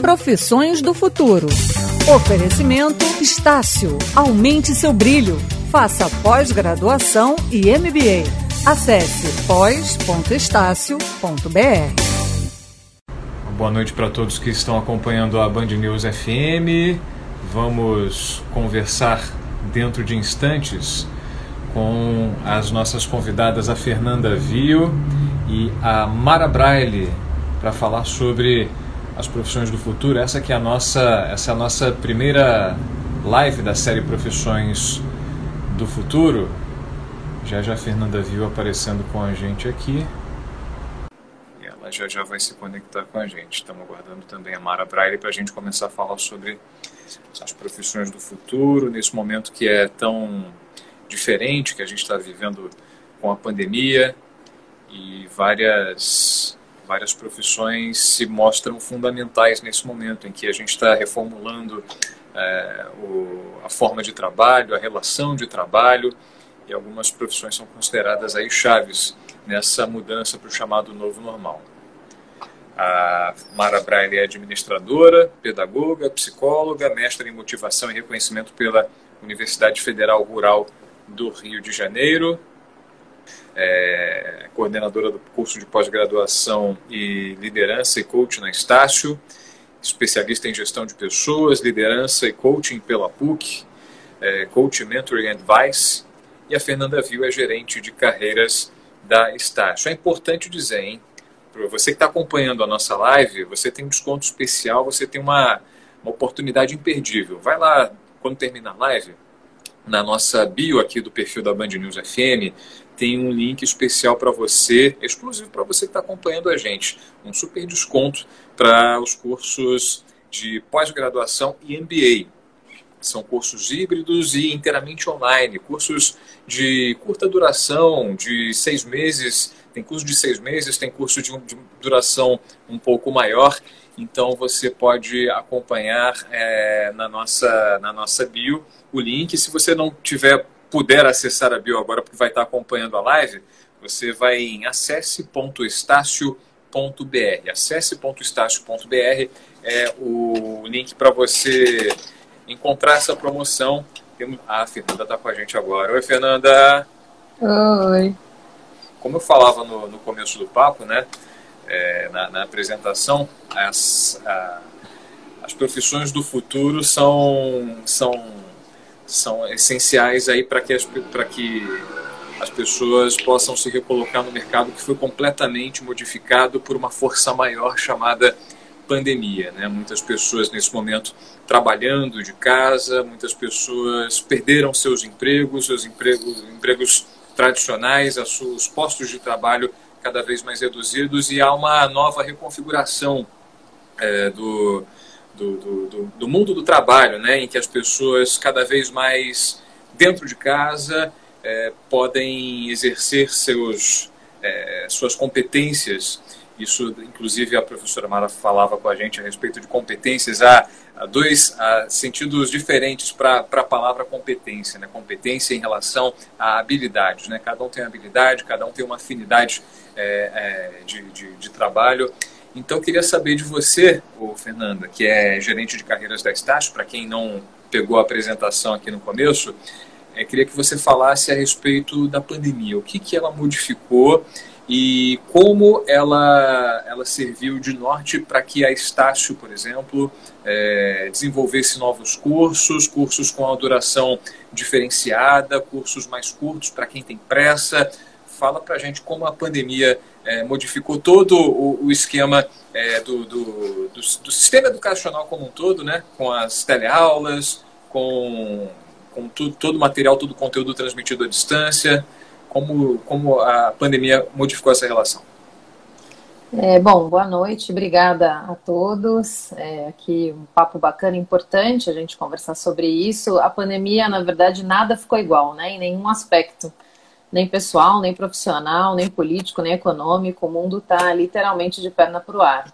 Profissões do futuro. Oferecimento Estácio. Aumente seu brilho. Faça pós-graduação e MBA. Acesse pós.estácio.br. Boa noite para todos que estão acompanhando a Band News FM. Vamos conversar dentro de instantes com as nossas convidadas, a Fernanda Vio e a Mara Braille, para falar sobre as profissões do futuro. Essa que é a nossa, essa é a nossa primeira live da série Profissões do Futuro. Já já a Fernanda Vio aparecendo com a gente aqui já já vai se conectar com a gente. Estamos aguardando também a Mara Braille para a gente começar a falar sobre as profissões do futuro, nesse momento que é tão diferente que a gente está vivendo com a pandemia e várias várias profissões se mostram fundamentais nesse momento em que a gente está reformulando é, o, a forma de trabalho, a relação de trabalho e algumas profissões são consideradas aí chaves nessa mudança para o chamado novo normal. A Mara Braille é administradora, pedagoga, psicóloga, mestra em motivação e reconhecimento pela Universidade Federal Rural do Rio de Janeiro, é coordenadora do curso de pós-graduação e liderança e coaching na Estácio, especialista em gestão de pessoas, liderança e coaching pela PUC, é, coaching mentoring advice, e a Fernanda Viu é gerente de carreiras da Estácio. É importante dizer, hein? Para você que está acompanhando a nossa live, você tem um desconto especial, você tem uma, uma oportunidade imperdível. Vai lá, quando terminar a live, na nossa bio aqui do perfil da Band News FM, tem um link especial para você, exclusivo para você que está acompanhando a gente. Um super desconto para os cursos de pós-graduação e MBA. São cursos híbridos e inteiramente online, cursos de curta duração, de seis meses tem curso de seis meses, tem curso de, de duração um pouco maior, então você pode acompanhar é, na, nossa, na nossa bio o link. Se você não tiver puder acessar a bio agora, porque vai estar acompanhando a live, você vai em acesse.estácio.br. Acesse.estácio.br é o link para você encontrar essa promoção. A Fernanda está com a gente agora. Oi, Fernanda. Oi como eu falava no, no começo do papo, né, é, na, na, apresentação, as, a, as profissões do futuro são, são, são essenciais aí para que, as, que as pessoas possam se recolocar no mercado que foi completamente modificado por uma força maior chamada pandemia. Né? Muitas pessoas nesse momento trabalhando de casa, muitas pessoas perderam seus empregos, seus empregos, empregos tradicionais, os postos de trabalho cada vez mais reduzidos e há uma nova reconfiguração é, do, do, do, do, mundo do trabalho, né, em que as pessoas cada vez mais dentro de casa é, podem exercer seus, é, suas competências isso, inclusive, a professora Mara falava com a gente a respeito de competências. Há, há dois há sentidos diferentes para a palavra competência. Né? Competência em relação a habilidades. Né? Cada um tem uma habilidade, cada um tem uma afinidade é, é, de, de, de, trabalho. Então, queria saber de você, ô, Fernanda, que é gerente de carreiras da Estácio, para quem não pegou a apresentação aqui no começo, é, queria que você falasse a respeito da pandemia. O que, que ela modificou e como ela, ela serviu de norte para que a Estácio, por exemplo, é, desenvolvesse novos cursos, cursos com a duração diferenciada, cursos mais curtos para quem tem pressa. Fala para a gente como a pandemia é, modificou todo o, o esquema é, do, do, do, do, sistema educacional como um todo, né? com as teleaulas, com, com tudo, todo o material, todo o conteúdo transmitido à distância como, como a pandemia modificou essa relação. É, bom, boa noite, obrigada a todos. É, aqui um papo bacana, importante a gente conversar sobre isso. A pandemia, na verdade, nada ficou igual, né? Em nenhum aspecto, nem pessoal, nem profissional, nem político, nem econômico. O mundo está literalmente de perna para o ar.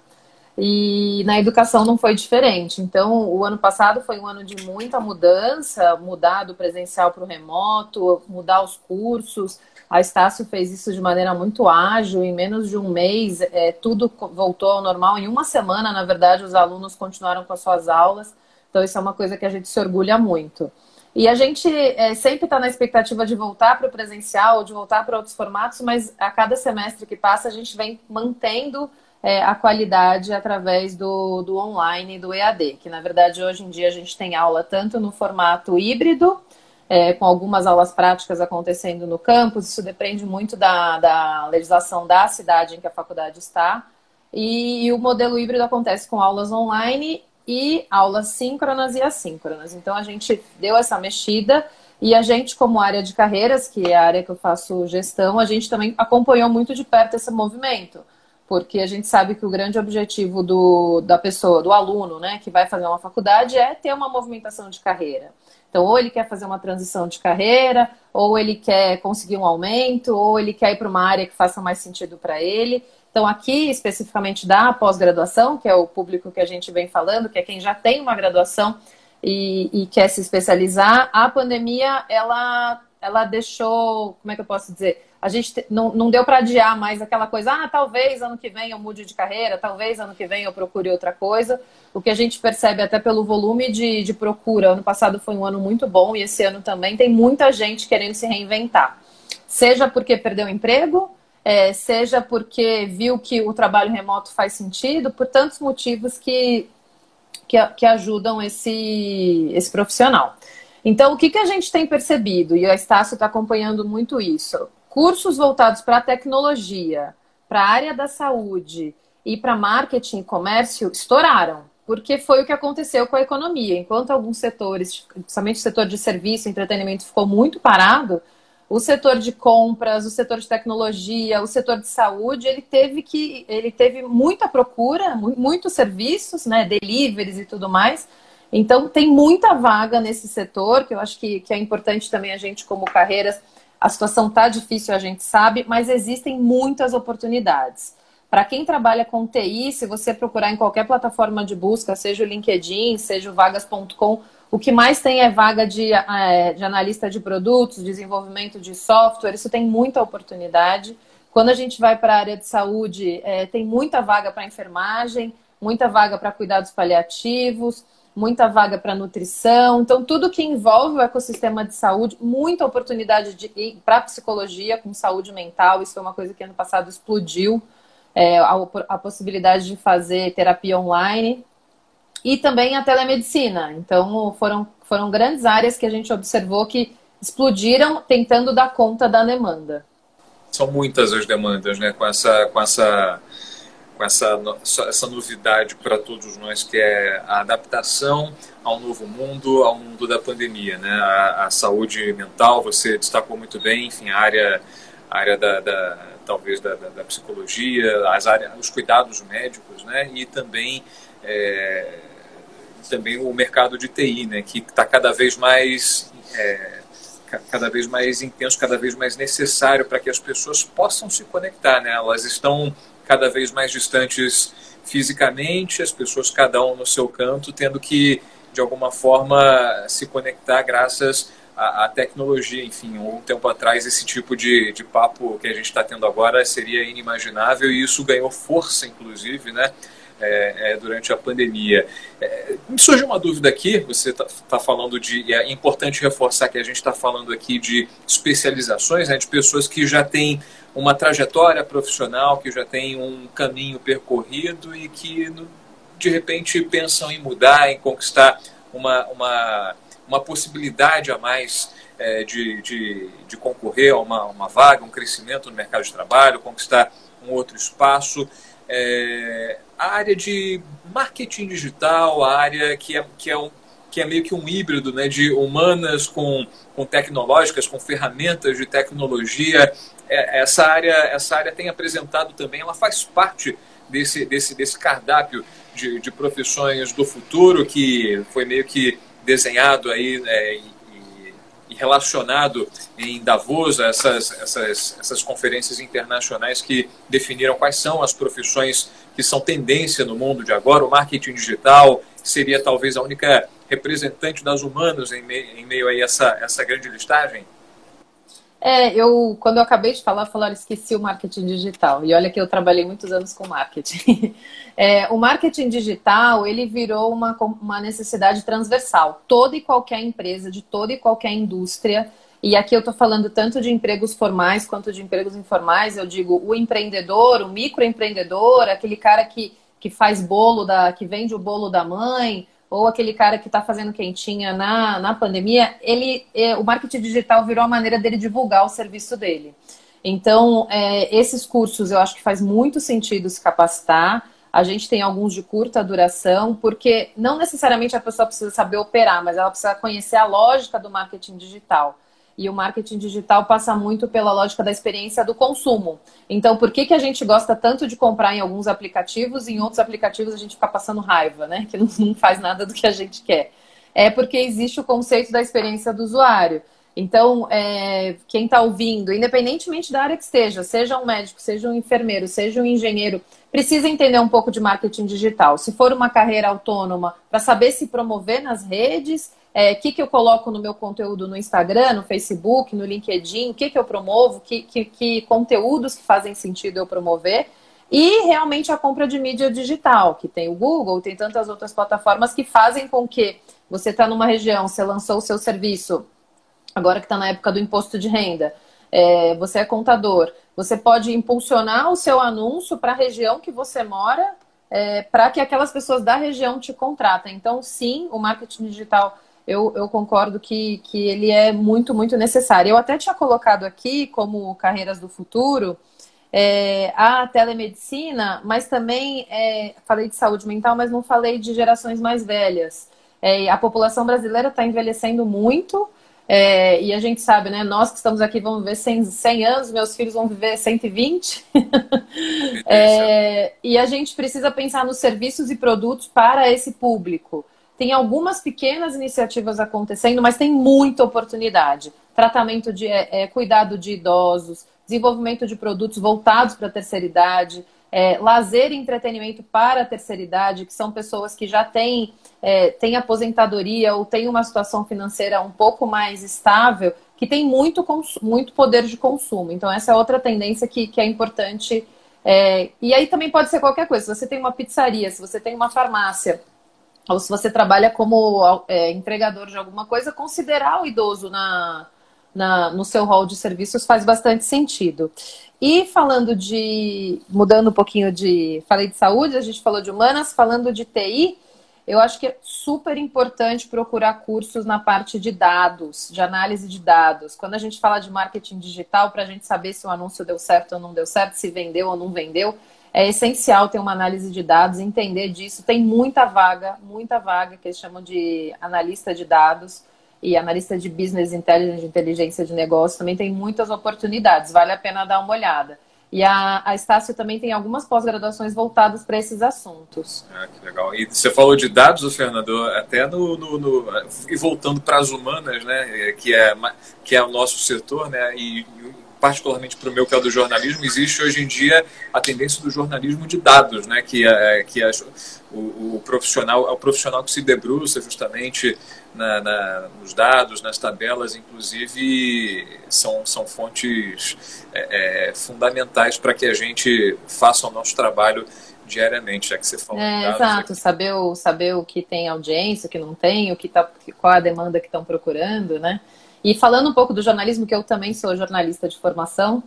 E na educação não foi diferente. Então, o ano passado foi um ano de muita mudança, mudar do presencial para o remoto, mudar os cursos, A Estácio fez isso de maneira muito ágil, em menos de um mês, é, tudo voltou ao normal. Em uma semana, na verdade, os alunos continuaram com as suas aulas. Então, isso é uma coisa que a gente se orgulha muito. E a gente é, sempre está na expectativa de voltar para o presencial, de voltar para outros formatos, mas a cada semestre que passa, a gente vem mantendo é, a qualidade através do, do online e do EAD, que na verdade hoje em dia a gente tem aula tanto no formato híbrido, é, com algumas aulas práticas acontecendo no campus, isso depende muito da, da legislação da cidade em que a faculdade está. E, e o modelo híbrido acontece com aulas online e aulas síncronas e assíncronas. Então a gente deu essa mexida e a gente, como área de carreiras, que é a área que eu faço gestão, a gente também acompanhou muito de perto esse movimento porque a gente sabe que o grande objetivo do, da pessoa, do aluno, né, que vai fazer uma faculdade é ter uma movimentação de carreira. Então, ou ele quer fazer uma transição de carreira, ou ele quer conseguir um aumento, ou ele quer ir para uma área que faça mais sentido para ele. Então, aqui, especificamente da pós-graduação, que é o público que a gente vem falando, que é quem já tem uma graduação e, e quer se especializar, a pandemia, ela, ela deixou, como é que eu posso dizer? a gente não, não deu para adiar mais aquela coisa, ah, talvez ano que vem eu mude de carreira, talvez ano que vem eu procure outra coisa. O que a gente percebe até pelo volume de, de procura, ano passado foi um ano muito bom e esse ano também tem muita gente querendo se reinventar. Seja porque perdeu emprego, é, seja porque viu que o trabalho remoto faz sentido, por tantos motivos que, que, que ajudam esse, esse profissional. Então, o que, que a gente tem percebido, e a Estácio está acompanhando muito isso, cursos voltados para a tecnologia, para a área da saúde e para marketing e comércio estouraram, porque foi o que aconteceu com a economia. Enquanto alguns setores, principalmente o setor de serviço entretenimento, ficou muito parado, o setor de compras, o setor de tecnologia, o setor de saúde, ele teve que ele teve muita procura, muitos serviços, né, deliveries e tudo mais. Então tem muita vaga nesse setor, que eu acho que, que é importante também a gente, como carreiras, a situação está difícil, a gente sabe, mas existem muitas oportunidades. Para quem trabalha com TI, se você procurar em qualquer plataforma de busca, seja o LinkedIn, seja o vagas.com, o que mais tem é vaga de, é, de analista de produtos, desenvolvimento de software, isso tem muita oportunidade. Quando a gente vai para a área de saúde, é, tem muita vaga para enfermagem, muita vaga para cuidados paliativos muita vaga para nutrição. Então, tudo que envolve o ecossistema de saúde, muita oportunidade para psicologia com saúde mental. Isso foi uma coisa que ano passado explodiu. É, a, a possibilidade de fazer terapia online e também a telemedicina. Então, foram, foram grandes áreas que a gente observou que explodiram tentando dar conta da demanda. São muitas as demandas, né? Com essa, com essa com essa, essa novidade para todos nós, que é a adaptação ao novo mundo, ao mundo da pandemia. Né? A, a saúde mental, você destacou muito bem, enfim, a área, a área da, da talvez da, da, da, psicologia, as áreas, os cuidados médicos, né? e também, é, também o mercado de TI, né? que está cada vez mais... É, cada vez mais intenso, cada vez mais necessário para que as pessoas possam se conectar. Né? Elas estão cada vez mais distantes fisicamente, as pessoas cada um no seu canto, tendo que, de alguma forma, se conectar graças à, à tecnologia. Enfim, um tempo atrás, esse tipo de, de papo que a gente está tendo agora seria inimaginável e isso ganhou força, inclusive, né? É, é, durante a pandemia. É, me surgiu uma dúvida aqui, você está tá falando de. É importante reforçar que a gente está falando aqui de especializações, né, de pessoas que já têm uma trajetória profissional, que já tem um caminho percorrido e que de repente pensam em mudar, em conquistar uma, uma, uma possibilidade a mais é, de, de, de, concorrer a uma, uma vaga, um crescimento no mercado de trabalho, conquistar um outro espaço. É, a área de marketing digital, a área que é, que é, um, que é meio que um híbrido né, de humanas com, com tecnológicas, com ferramentas de tecnologia, é, essa área, essa área tem apresentado também, ela faz parte desse, desse, desse cardápio de, de profissões do futuro que foi meio que desenhado aí é, e, e, relacionado em Davos, essas, essas, essas conferências internacionais que definiram quais são as profissões que são tendência no mundo de agora. O marketing digital seria talvez a única representante das humanas em meio, em meio a essa, essa grande listagem? É, eu quando eu acabei de falar, falar esqueci o marketing digital. E olha que eu trabalhei muitos anos com marketing. É, o marketing digital ele virou uma, uma necessidade transversal. Toda e qualquer empresa, de toda e qualquer indústria. E aqui eu estou falando tanto de empregos formais quanto de empregos informais. Eu digo o empreendedor, o microempreendedor, aquele cara que, que faz bolo da, que vende o bolo da mãe, ou aquele cara que está fazendo quentinha na, na pandemia, ele, é, o marketing digital virou a maneira dele divulgar o serviço dele. Então, é, esses cursos eu acho que faz muito sentido se capacitar. A gente tem alguns de curta duração, porque não necessariamente a pessoa precisa saber operar, mas ela precisa conhecer a lógica do marketing digital. E o marketing digital passa muito pela lógica da experiência do consumo. Então, por que, que a gente gosta tanto de comprar em alguns aplicativos e em outros aplicativos a gente fica passando raiva, né? Que não, não faz nada do que a gente quer. É porque existe o conceito da experiência do usuário. Então, é, quem está ouvindo, independentemente da área que esteja, seja um médico, seja um enfermeiro, seja um engenheiro, precisa entender um pouco de marketing digital. Se for uma carreira autônoma, para saber se promover nas redes, é, que, que eu coloco no meu conteúdo no Instagram, no Facebook, no LinkedIn, o que, que eu promovo, que, que, que conteúdos que fazem sentido eu promover. E realmente a compra de mídia digital, que tem o Google, tem tantas outras plataformas que fazem com que você está numa região, você lançou o seu serviço, agora que está na época do imposto de renda, é, você é contador, você pode impulsionar o seu anúncio para a região que você mora, é, para que aquelas pessoas da região te contratem. Então, sim, o marketing digital eu, eu concordo que, que ele é muito, muito necessário. Eu até tinha colocado aqui como carreiras do futuro é, a telemedicina, mas também é, falei de saúde mental, mas não falei de gerações mais velhas. É, a população brasileira está envelhecendo muito. É, e a gente sabe, né? Nós que estamos aqui vamos viver 100, 100 anos, meus filhos vão viver 120. é, e a gente precisa pensar nos serviços e produtos para esse público. Tem algumas pequenas iniciativas acontecendo, mas tem muita oportunidade. Tratamento de é, é, cuidado de idosos, desenvolvimento de produtos voltados para a terceira idade, é, lazer e entretenimento para a terceira idade, que são pessoas que já têm, é, têm aposentadoria ou têm uma situação financeira um pouco mais estável, que tem muito, muito poder de consumo. Então, essa é outra tendência que, que é importante. É, e aí também pode ser qualquer coisa. Se você tem uma pizzaria, se você tem uma farmácia, ou se você trabalha como é, entregador de alguma coisa, considerar o idoso na, na, no seu rol de serviços faz bastante sentido. E falando de. mudando um pouquinho de. Falei de saúde, a gente falou de humanas, falando de TI, eu acho que é super importante procurar cursos na parte de dados, de análise de dados. Quando a gente fala de marketing digital, para a gente saber se o anúncio deu certo ou não deu certo, se vendeu ou não vendeu, é essencial ter uma análise de dados, entender disso. Tem muita vaga, muita vaga que eles chamam de analista de dados e analista de business intelligence, de inteligência de negócio, também tem muitas oportunidades, vale a pena dar uma olhada. E a, a Estácio também tem algumas pós-graduações voltadas para esses assuntos. Ah, que legal. E você falou de dados, Fernando, até no, no, no e voltando para as humanas, né, que é, que é o nosso setor, né, e particularmente para o meu, que é o do jornalismo, existe hoje em dia a tendência do jornalismo de dados, né? que, é, que é o, o, profissional é o profissional que se debruça justamente na, na, nos dados, nas tabelas, inclusive são, são fontes é, é, fundamentais para que a gente faça o nosso trabalho diariamente, já que você falou. É, exato, saber o, saber o que tem audiência, o que não tem, o que tá, qual a demanda que estão procurando, né? E falando um pouco do jornalismo, que eu também sou jornalista de formação,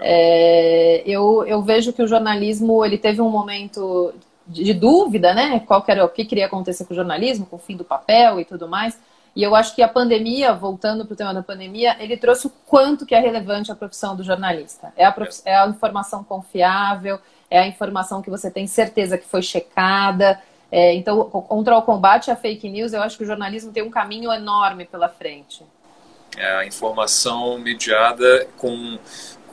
é, eu, eu vejo que o jornalismo ele teve um momento de, de dúvida, né? Qual era o que queria acontecer com o jornalismo, com o fim do papel e tudo mais. E eu acho que a pandemia, voltando para o tema da pandemia, ele trouxe o quanto que é relevante a profissão do jornalista. É a, prof... é a informação confiável, é a informação que você tem certeza que foi checada. É, então, contra o combate à fake news, eu acho que o jornalismo tem um caminho enorme pela frente. É a informação mediada com,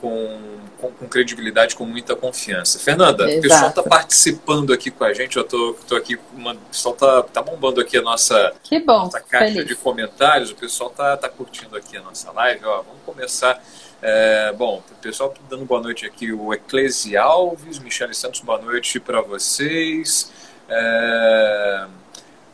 com, com, com, credibilidade, com muita confiança. Fernanda, Exato. o pessoal está participando aqui com a gente, eu tô, tô aqui, uma, o pessoal está tá bombando aqui a nossa, que bom, nossa caixa feliz. de comentários, o pessoal está tá curtindo aqui a nossa live, ó, vamos começar. É, bom, o pessoal tá dando boa noite aqui, o Eclesi Alves, Michele Santos, boa noite para vocês. É,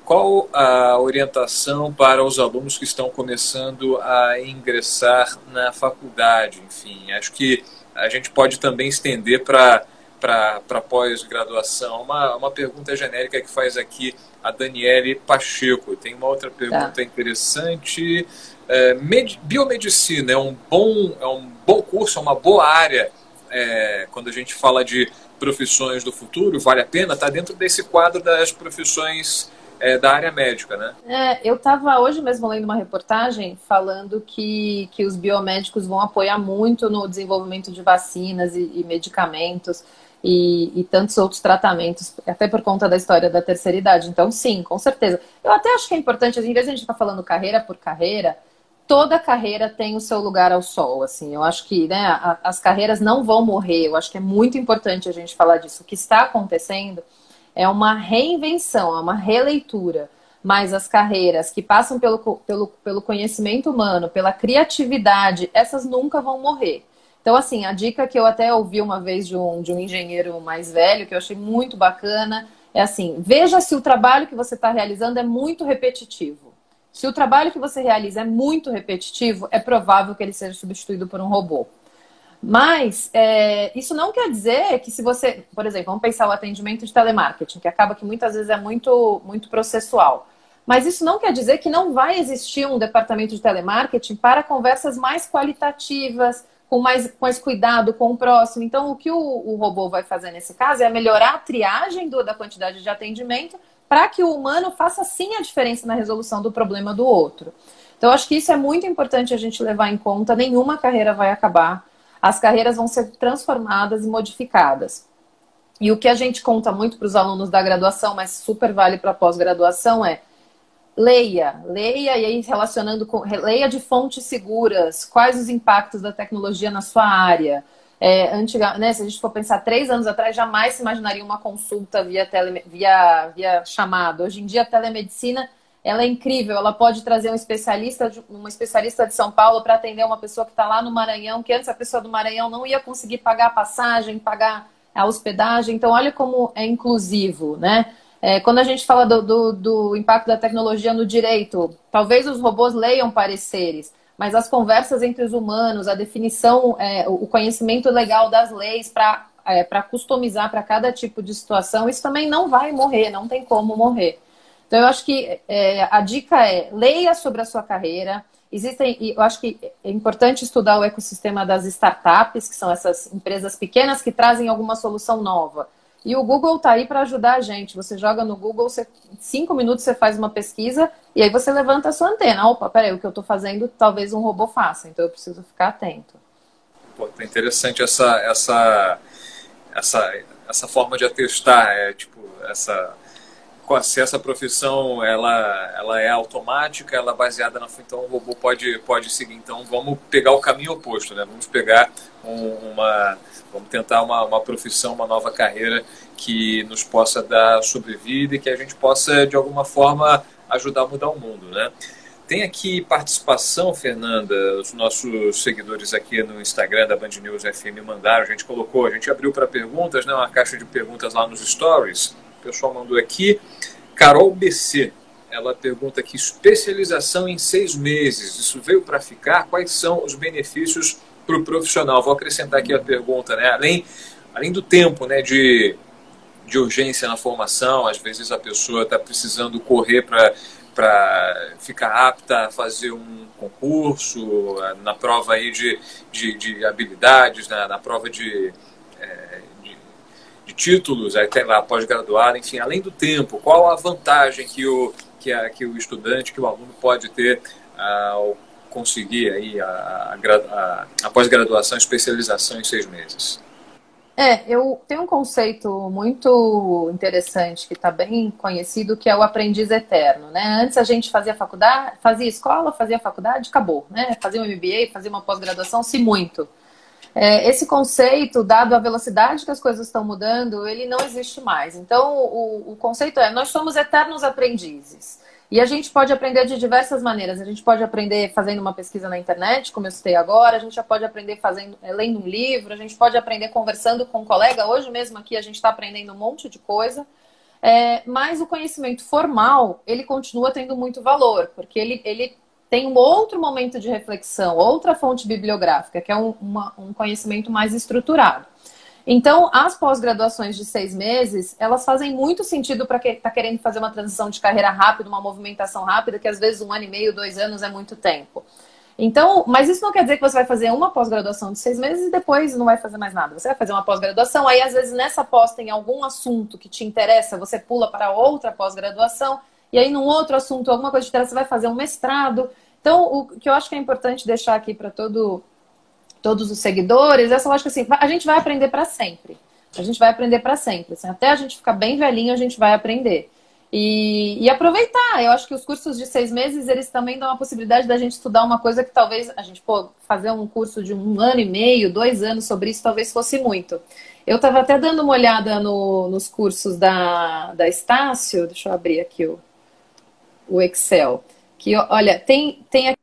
qual a orientação para os alunos que estão começando a ingressar na faculdade? Enfim, acho que a gente pode também estender para para pós-graduação. Uma, uma pergunta genérica que faz aqui a Daniele Pacheco. Tem uma outra pergunta tá. interessante. É, med, biomedicina é um, bom, é um bom curso, é uma boa área é, quando a gente fala de profissões do futuro? Vale a pena? Está dentro desse quadro das profissões é, da área médica, né? É, eu estava hoje mesmo lendo uma reportagem falando que, que os biomédicos vão apoiar muito no desenvolvimento de vacinas e, e medicamentos e, e, tantos outros tratamentos, até por conta da história da terceira idade. Então, sim, com certeza. Eu até acho que é importante, em vez de a gente tá falando carreira por carreira, toda carreira tem o seu lugar ao sol, assim. Eu acho que né, a, as carreiras não vão morrer. Eu acho que é muito importante a gente falar disso. O que está acontecendo é uma reinvenção, é uma releitura. Mas as carreiras que passam pelo, pelo, pelo conhecimento humano, pela criatividade, essas nunca vão morrer. Então, assim, a dica que eu até ouvi uma vez de um, de um engenheiro mais velho, que eu achei muito bacana, é assim: veja se o trabalho que você está realizando é muito repetitivo. Se o trabalho que você realiza é muito repetitivo, é provável que ele seja substituído por um robô. Mas é, isso não quer dizer que se você, por exemplo, vamos pensar o atendimento de telemarketing, que acaba que muitas vezes é muito, muito processual. Mas isso não quer dizer que não vai existir um departamento de telemarketing para conversas mais qualitativas, com mais, com mais cuidado com o próximo. Então, o que o, o robô vai fazer nesse caso é melhorar a triagem do, da quantidade de atendimento para que o humano faça sim a diferença na resolução do problema do outro. Então, acho que isso é muito importante a gente levar em conta. Nenhuma carreira vai acabar as carreiras vão ser transformadas e modificadas. E o que a gente conta muito para os alunos da graduação, mas super vale para a pós-graduação, é leia, leia e aí relacionando com leia de fontes seguras, quais os impactos da tecnologia na sua área. É, antiga, né, se a gente for pensar três anos atrás, jamais se imaginaria uma consulta via, tele, via, via chamada. Hoje em dia, a telemedicina ela é incrível, ela pode trazer um especialista, uma especialista de São Paulo para atender uma pessoa que está lá no Maranhão, que antes a pessoa do Maranhão não ia conseguir pagar a passagem, pagar a hospedagem. Então, olha como é inclusivo, né? É, quando a gente fala do, do, do, impacto da tecnologia no direito, talvez os robôs leiam pareceres, mas as conversas entre os humanos, a definição, é, o conhecimento legal das leis para é, customizar para cada tipo de situação, isso também não vai morrer, não tem como morrer. Então, eu acho que é, a dica é leia sobre a sua carreira. Existem, eu acho que é importante estudar o ecossistema das startups, que são essas empresas pequenas que trazem alguma solução nova. E o Google está aí para ajudar a gente. Você joga no Google, você, cinco minutos você faz uma pesquisa e aí você levanta a sua antena. Opa, peraí, o que eu estou fazendo talvez um robô faça, então eu preciso ficar atento. Pô, tá interessante essa, essa, essa, essa forma de atestar, é, tipo, essa se essa profissão ela, ela é automática, ela é baseada na então o robô pode pode seguir. Então vamos pegar o caminho oposto, né? Vamos pegar um, uma vamos tentar uma, uma profissão, uma nova carreira que nos possa dar sobrevida e que a gente possa de alguma forma ajudar a mudar o mundo, né? Tem aqui participação, Fernanda, os nossos seguidores aqui no Instagram da Band News FM mandaram, a gente colocou, a gente abriu para perguntas, né, uma caixa de perguntas lá nos stories pessoal mandou aqui. Carol BC, ela pergunta aqui: especialização em seis meses, isso veio para ficar? Quais são os benefícios para o profissional? Vou acrescentar aqui a pergunta, né? Além, além do tempo, né, de, de urgência na formação, às vezes a pessoa está precisando correr para para ficar apta a fazer um concurso, na prova aí de, de, de habilidades, na, na prova de de títulos, aí tem lá pós-graduado, enfim, além do tempo, qual a vantagem que o, que, a, que o estudante, que o aluno pode ter ah, ao conseguir aí a, a, a pós-graduação, especialização em seis meses? É, eu tenho um conceito muito interessante que está bem conhecido, que é o aprendiz eterno, né? Antes a gente fazia faculdade, fazia escola, fazia faculdade, acabou, né? Fazia um MBA, fazia uma pós-graduação, se muito. É, esse conceito, dado a velocidade que as coisas estão mudando, ele não existe mais. Então, o, o conceito é: nós somos eternos aprendizes. E a gente pode aprender de diversas maneiras. A gente pode aprender fazendo uma pesquisa na internet, como eu citei agora, a gente já pode aprender fazendo, é, lendo um livro, a gente pode aprender conversando com um colega. Hoje mesmo aqui a gente está aprendendo um monte de coisa. É, mas o conhecimento formal, ele continua tendo muito valor, porque ele, ele tem um outro momento de reflexão, outra fonte bibliográfica, que é um, uma, um conhecimento mais estruturado. Então, as pós-graduações de seis meses, elas fazem muito sentido para quem está querendo fazer uma transição de carreira rápida, uma movimentação rápida, que às vezes um ano e meio, dois anos é muito tempo. Então, mas isso não quer dizer que você vai fazer uma pós-graduação de seis meses e depois não vai fazer mais nada. Você vai fazer uma pós-graduação, aí às vezes nessa pós tem algum assunto que te interessa, você pula para outra pós-graduação, e aí num outro assunto, alguma coisa te interessa, você vai fazer um mestrado. Então, o que eu acho que é importante deixar aqui para todo, todos os seguidores, essa lógica assim, a gente vai aprender para sempre. A gente vai aprender para sempre. Assim, até a gente ficar bem velhinho, a gente vai aprender. E, e, aproveitar. Eu acho que os cursos de seis meses, eles também dão a possibilidade da gente estudar uma coisa que talvez a gente, pô, fazer um curso de um ano e meio, dois anos sobre isso, talvez fosse muito. Eu estava até dando uma olhada no, nos cursos da, da Estácio, deixa eu abrir aqui o, o Excel. Que, olha, tem, tem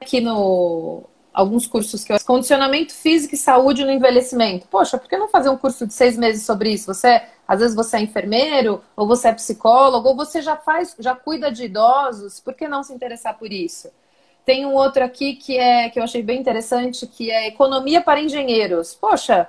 aqui no, alguns cursos que eu... Condicionamento físico e saúde no envelhecimento. Poxa, por que não fazer um curso de seis meses sobre isso? Você, às vezes você é enfermeiro, ou você é psicólogo, ou você já faz, já cuida de idosos, por que não se interessar por isso? Tem um outro aqui que é que eu achei bem interessante, que é economia para engenheiros. Poxa,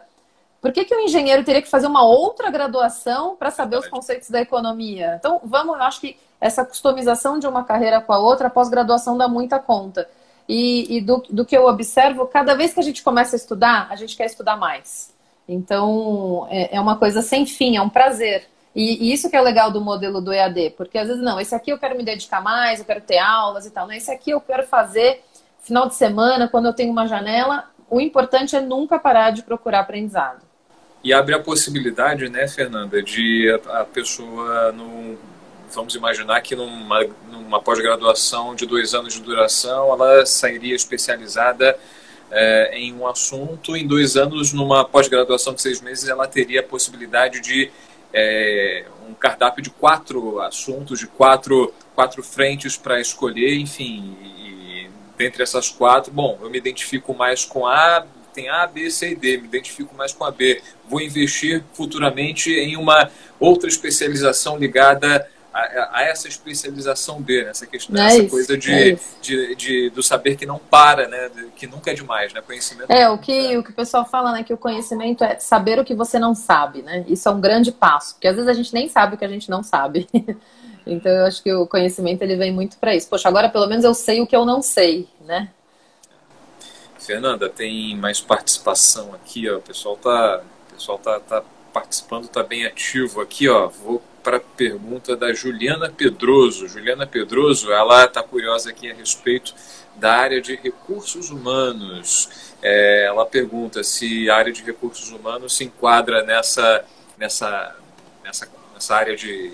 por que, que o engenheiro teria que fazer uma outra graduação para saber os conceitos da economia? Então, vamos, eu acho que essa customização de uma carreira com a outra, a pós-graduação dá muita conta. E, e do, do, que eu observo, cada vez que a gente começa a estudar, a gente quer estudar mais. Então, é, é uma coisa sem fim, é um prazer. E, e, isso que é legal do modelo do EAD, porque às vezes, não, esse aqui eu quero me dedicar mais, eu quero ter aulas e tal. Não, esse aqui eu quero fazer final de semana, quando eu tenho uma janela. O importante é nunca parar de procurar aprendizado. E abre a possibilidade, né, Fernanda, de a, a pessoa, no, vamos imaginar que numa, numa pós-graduação de dois anos de duração, ela sairia especializada é, em um assunto. Em dois anos, numa pós-graduação de seis meses, ela teria a possibilidade de é, um cardápio de quatro assuntos, de quatro, quatro frentes para escolher, enfim. E, dentre essas quatro, bom, eu me identifico mais com A, tem A, B, C e D, me identifico mais com a B. Vou investir futuramente em uma outra especialização ligada a, a, essa especialização dele, essa questão, é essa isso, coisa de, é de, de, do saber que não para, né? que nunca é demais, né? Conhecimento. É, o que, o que o pessoal fala, né? Que o conhecimento é saber o que você não sabe, né? Isso é um grande passo, porque às vezes a gente nem sabe o que a gente não sabe. então eu acho que o conhecimento ele vem muito para isso. Poxa, agora pelo menos eu sei o que eu não sei, né? Fernanda, tem mais participação aqui, ó. O pessoal tá, o pessoal tá, tá participando, tá bem ativo aqui, ó. Vou para a pergunta da Juliana Pedroso. Juliana Pedroso, ela está curiosa aqui a respeito da área de recursos humanos. É, ela pergunta se a área de recursos humanos se enquadra nessa, nessa, nessa, nessa área de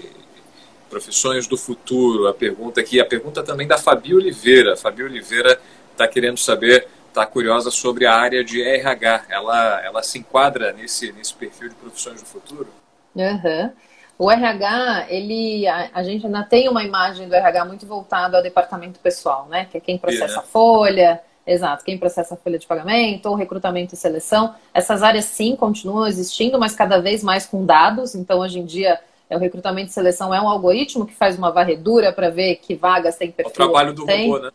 profissões do futuro. A pergunta aqui, a pergunta também da Fabi Oliveira. Fabi Oliveira está querendo saber, está curiosa sobre a área de RH. Ela, ela se enquadra nesse, nesse perfil de profissões do futuro? Uhum. O RH, ele, a, a, gente ainda tem uma imagem do RH muito voltado ao departamento pessoal, né? Que é quem processa a folha, exato, quem processa a folha de pagamento, ou recrutamento e seleção. Essas áreas sim continuam existindo, mas cada vez mais com dados. Então, hoje em dia, é, o recrutamento e seleção é um algoritmo que faz uma varredura para ver que vagas tem perfil. O trabalho do tem. robô, né?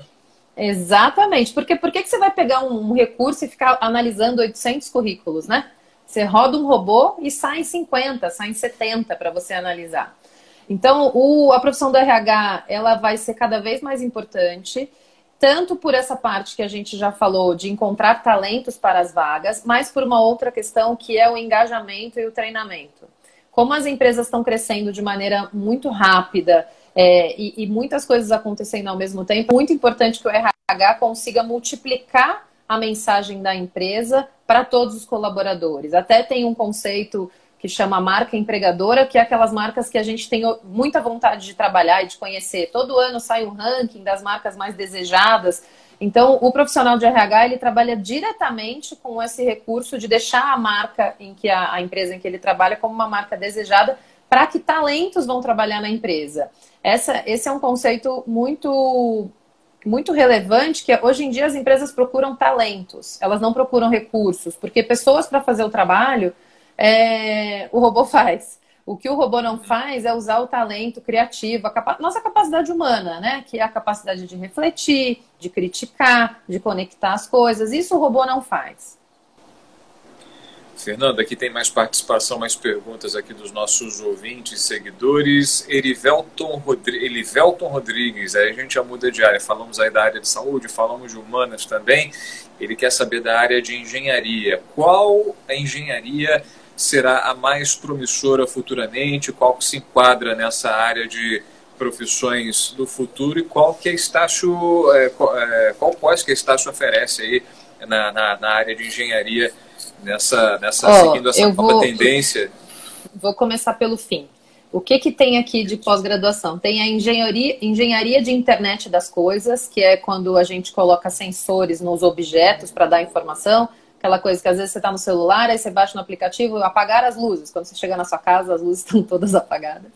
Exatamente. Porque por que, você vai pegar um, recurso e ficar analisando 800 currículos, né? Você roda um robô e sai em 50, sai em 70 para você analisar. Então, o, a profissão do RH ela vai ser cada vez mais importante, tanto por essa parte que a gente já falou de encontrar talentos para as vagas, mas por uma outra questão que é o engajamento e o treinamento. Como as empresas estão crescendo de maneira muito rápida é, e, e muitas coisas acontecendo ao mesmo tempo, muito importante que o RH consiga multiplicar a mensagem da empresa para todos os colaboradores. Até tem um conceito que chama marca empregadora, que é aquelas marcas que a gente tem muita vontade de trabalhar e de conhecer. Todo ano sai um ranking das marcas mais desejadas. Então, o profissional de RH ele trabalha diretamente com esse recurso de deixar a marca em que a, a empresa em que ele trabalha como uma marca desejada para que talentos vão trabalhar na empresa. Essa, esse é um conceito muito muito relevante que hoje em dia as empresas procuram talentos, elas não procuram recursos, porque pessoas para fazer o trabalho é, o robô faz. O que o robô não faz é usar o talento criativo, a capa nossa capacidade humana, né? Que é a capacidade de refletir, de criticar, de conectar as coisas. Isso o robô não faz. Fernando, aqui tem mais participação, mais perguntas aqui dos nossos ouvintes, seguidores. Erivelton, Rodri Elivelton Rodrigues, aí a gente já muda de área. Falamos aí da área de saúde, falamos de humanas também. Ele quer saber da área de engenharia. Qual a engenharia será a mais promissora futuramente? Qual que se enquadra nessa área de profissões do futuro e qual que a Estácio, é, qual, é, qual pós que a Estácio oferece aí na, na, na área de engenharia nessa, nessa oh, seguindo essa nova vou, tendência? Vou começar pelo fim. O que, que tem aqui de pós-graduação? Tem a engenharia, engenharia de internet das coisas, que é quando a gente coloca sensores nos objetos para dar informação. Aquela coisa que às vezes você está no celular, aí você baixa no aplicativo, apagar as luzes. Quando você chega na sua casa, as luzes estão todas apagadas.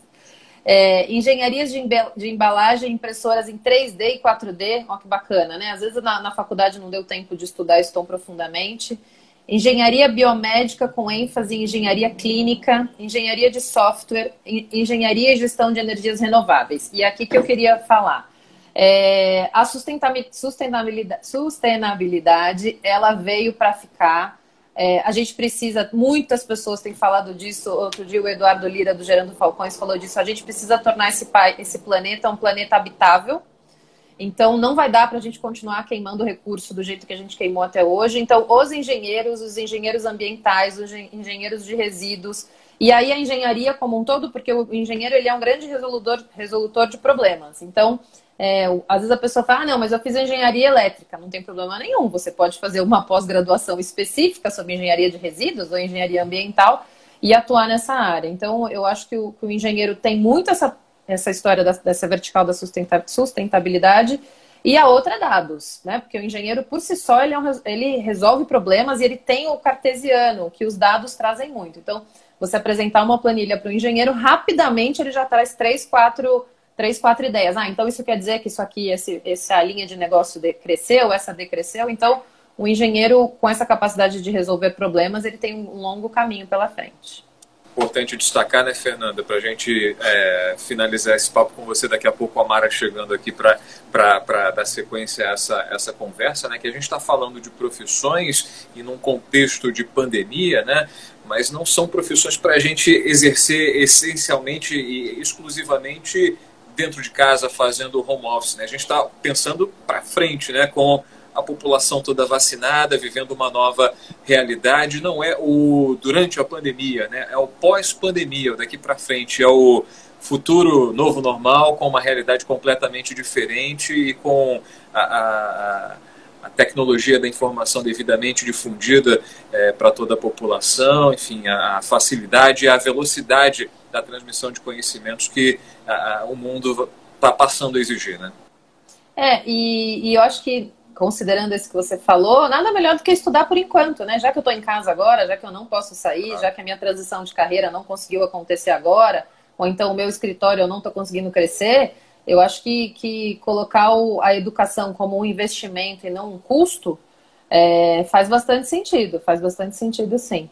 É, engenharias de, embalagem, impressoras em 3D e 4D, ó que bacana, né? Às vezes na, na faculdade não deu tempo de estudar isso tão profundamente engenharia biomédica com ênfase em engenharia clínica, engenharia de software, engenharia e gestão de energias renováveis. E é aqui que eu queria falar. É, a sustentabilidade, sustentabilidade, ela veio para ficar. É, a gente precisa, muitas pessoas têm falado disso. Outro dia o Eduardo Lira, do Gerando Falcões, falou disso. A gente precisa tornar esse, esse planeta um planeta habitável, então, não vai dar para a gente continuar queimando recurso do jeito que a gente queimou até hoje. Então, os engenheiros, os engenheiros ambientais, os engenheiros de resíduos, e aí a engenharia como um todo, porque o engenheiro ele é um grande resolutor, resolutor de problemas. Então, é, às vezes a pessoa fala, ah, não, mas eu fiz engenharia elétrica, não tem problema nenhum. Você pode fazer uma pós-graduação específica sobre engenharia de resíduos ou engenharia ambiental e atuar nessa área. Então, eu acho que o, que o engenheiro tem muito essa essa história da, dessa vertical da sustentabilidade. E a outra é dados, né? Porque o engenheiro, por si só, ele, é um, ele resolve problemas e ele tem o cartesiano, que os dados trazem muito. Então, você apresentar uma planilha para o engenheiro, rapidamente ele já traz três, quatro, três, quatro ideias. Ah, então isso quer dizer que isso aqui, esse, essa linha de negócio decresceu, essa decresceu. Então, o engenheiro, com essa capacidade de resolver problemas, ele tem um longo caminho pela frente importante destacar, né, Fernanda, para a gente é, finalizar esse papo com você, daqui a pouco a Mara chegando aqui para dar sequência a essa, essa conversa, né, que a gente está falando de profissões e num contexto de pandemia, né, mas não são profissões para a gente exercer essencialmente e exclusivamente dentro de casa fazendo home office. Né? A gente está pensando para frente, né, com a população toda vacinada, vivendo uma nova realidade. Não é o durante a pandemia, né? é o pós-pandemia, daqui para frente. É o futuro novo normal, com uma realidade completamente diferente e com a, a, a tecnologia da informação devidamente difundida é, para toda a população, enfim, a, a facilidade e a velocidade da transmissão de conhecimentos que o mundo está passando a exigir. Né? É, e, e eu acho que considerando isso que você falou, nada melhor do que estudar por enquanto, né? Já que eu estou em casa agora, já que eu não posso sair, já que a minha transição de carreira não conseguiu acontecer agora, ou então o meu escritório eu não estou conseguindo crescer, eu acho que, que colocar o, a educação como um investimento e não um custo é, faz bastante sentido, faz bastante sentido sim.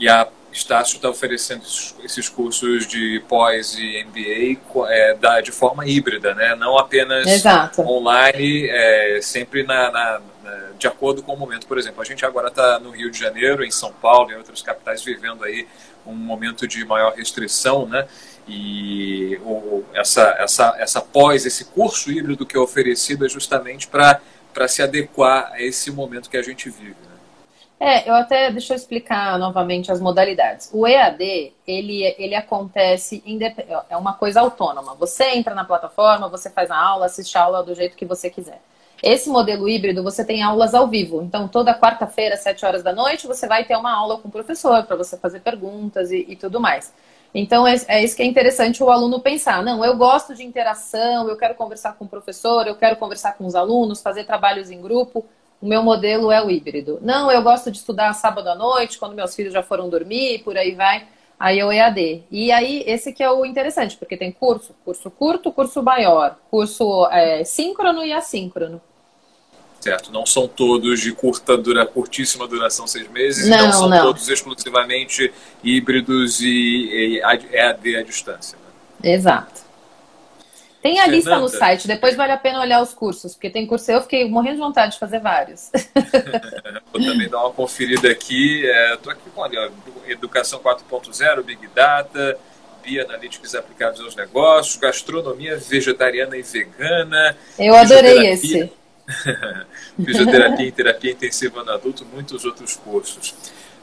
E a Estácio está oferecendo esses cursos de pós e MBA é, da, de forma híbrida, né? não apenas Exato. online, é, sempre na, na, na, de acordo com o momento. Por exemplo, a gente agora está no Rio de Janeiro, em São Paulo, em outras capitais, vivendo aí um momento de maior restrição, né? E o, essa, essa, essa pós, esse curso híbrido que é oferecido é justamente para se adequar a esse momento que a gente vive. É, eu até, deixa eu explicar novamente as modalidades. O EAD, ele, ele acontece, é uma coisa autônoma. Você entra na plataforma, você faz a aula, assiste a aula do jeito que você quiser. Esse modelo híbrido, você tem aulas ao vivo. Então, toda quarta-feira, às 7 horas da noite, você vai ter uma aula com o professor para você fazer perguntas e, e tudo mais. Então, é, é, isso que é interessante o aluno pensar. Não, eu gosto de interação, eu quero conversar com o professor, eu quero conversar com os alunos, fazer trabalhos em grupo o meu modelo é o híbrido. Não, eu gosto de estudar sábado à noite, quando meus filhos já foram dormir, por aí vai. Aí é o EAD. E aí, esse que é o interessante, porque tem curso, curso curto, curso maior, curso é, síncrono e assíncrono. Certo, não são todos de curta dura, curtíssima duração, seis meses, não, não são não. todos exclusivamente híbridos e, e EAD à distância. Né? Exato. Tem a Fernanda. lista no site, depois vale a pena olhar os cursos, porque tem curso, eu fiquei morrendo de vontade de fazer vários. Vou também dar uma conferida aqui. Estou é, aqui com ó, Educação 4.0, Big Data, Bioanalytics aplicados aos negócios, gastronomia vegetariana e vegana. Eu adorei esse. fisioterapia e terapia intensiva no adulto, muitos outros cursos.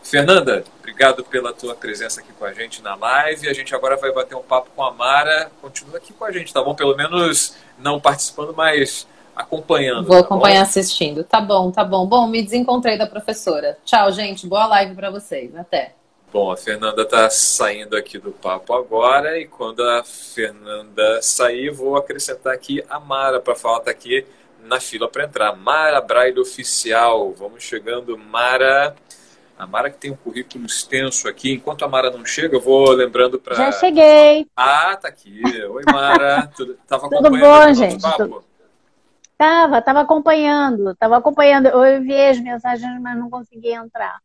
Fernanda, obrigado pela tua presença aqui com a gente na live. A gente agora vai bater um papo com a Mara. Continua aqui com a gente, tá bom? Pelo menos não participando, mas acompanhando. Vou tá acompanhar bom? assistindo. Tá bom, tá bom. Bom, me desencontrei da professora. Tchau, gente. Boa live para vocês. Até. Bom, a Fernanda está saindo aqui do papo agora e quando a Fernanda sair, vou acrescentar aqui a Mara para falar tá aqui na fila para entrar. Mara Braille Oficial. Vamos chegando, Mara. A Mara que tem um currículo extenso aqui. Enquanto a Mara não chega, eu vou lembrando para. Já cheguei. Ah, tá aqui. Oi, Mara. Tudo, tava Tudo bom, gente? Papo? Tava, tava acompanhando. Tava acompanhando. Eu enviei as mensagens, mas não consegui entrar.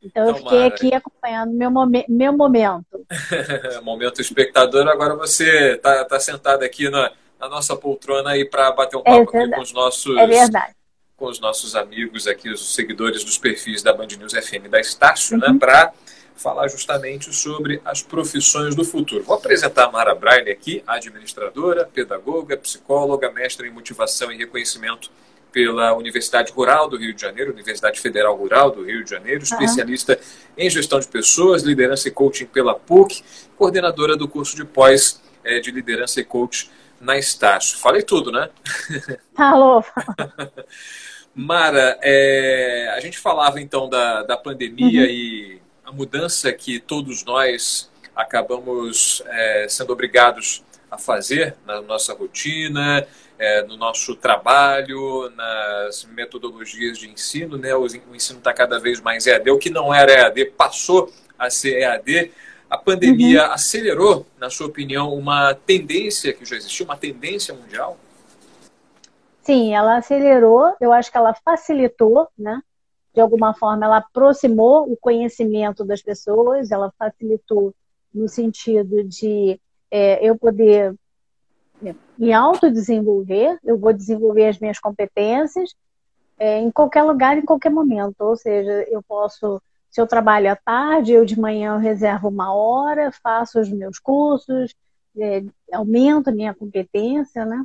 Então, então eu fiquei Mara. aqui acompanhando meu, momen meu momento. momento espectador. Agora você tá, tá sentado aqui na, na nossa poltrona aí para bater um papo é com os nossos. É verdade com os nossos amigos aqui, os seguidores dos perfis da Band News FM da Estácio, né, uhum. né, para falar justamente sobre as profissões do futuro. Vou apresentar a Mara Braille aqui, administradora, pedagoga, psicóloga, mestra em motivação e reconhecimento pela Universidade Rural do Rio de Janeiro, Universidade Federal Rural do Rio de Janeiro, especialista uhum. em gestão de pessoas, liderança e coaching pela PUC, coordenadora do curso de pós é, de liderança e coaching na Estácio. Falei tudo, né? Falou. Mara, é, a gente falava então da, da pandemia uhum. e a mudança que todos nós acabamos é, sendo obrigados a fazer na nossa rotina, é, no nosso trabalho, nas metodologias de ensino, né? O, o ensino está cada vez mais EAD. O que não era EAD passou a ser EAD. A pandemia uhum. acelerou, na sua opinião, uma tendência que já existia, uma tendência mundial? Sim, ela acelerou, eu acho que ela facilitou, né? De alguma forma, ela aproximou o conhecimento das pessoas, ela facilitou no sentido de é, eu poder me autodesenvolver, eu vou desenvolver as minhas competências é, em qualquer lugar, em qualquer momento. Ou seja, eu posso, se eu trabalho à tarde, eu de manhã eu reservo uma hora, faço os meus cursos, é, aumento a minha competência, né?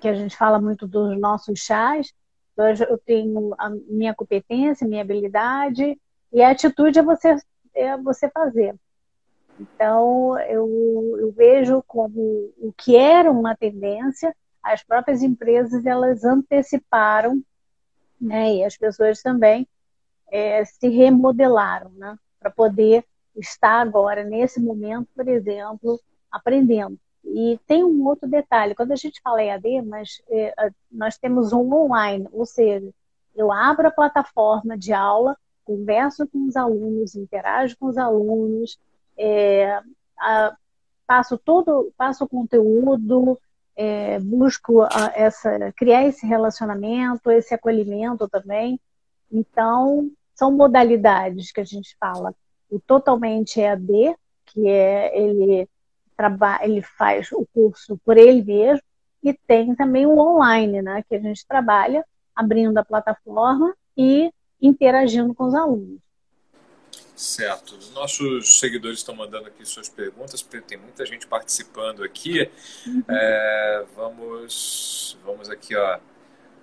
Que a gente fala muito dos nossos chás. Eu tenho a minha competência, minha habilidade, e a atitude é você, é você fazer. Então, eu, eu vejo como o que era uma tendência, as próprias empresas elas anteciparam, né, e as pessoas também é, se remodelaram, né, para poder estar agora, nesse momento, por exemplo, aprendendo. E tem um outro detalhe, quando a gente fala EAD, mas é, nós temos um online, ou seja, eu abro a plataforma de aula, converso com os alunos, interajo com os alunos, é, a, passo todo, passo o conteúdo, é, busco a, essa, criar esse relacionamento, esse acolhimento também. Então, são modalidades que a gente fala. O totalmente EAD, que é ele ele faz o curso por ele mesmo, e tem também o online, né, que a gente trabalha abrindo a plataforma e interagindo com os alunos. Certo. Os nossos seguidores estão mandando aqui suas perguntas, porque tem muita gente participando aqui. Uhum. É, vamos, vamos aqui, ó.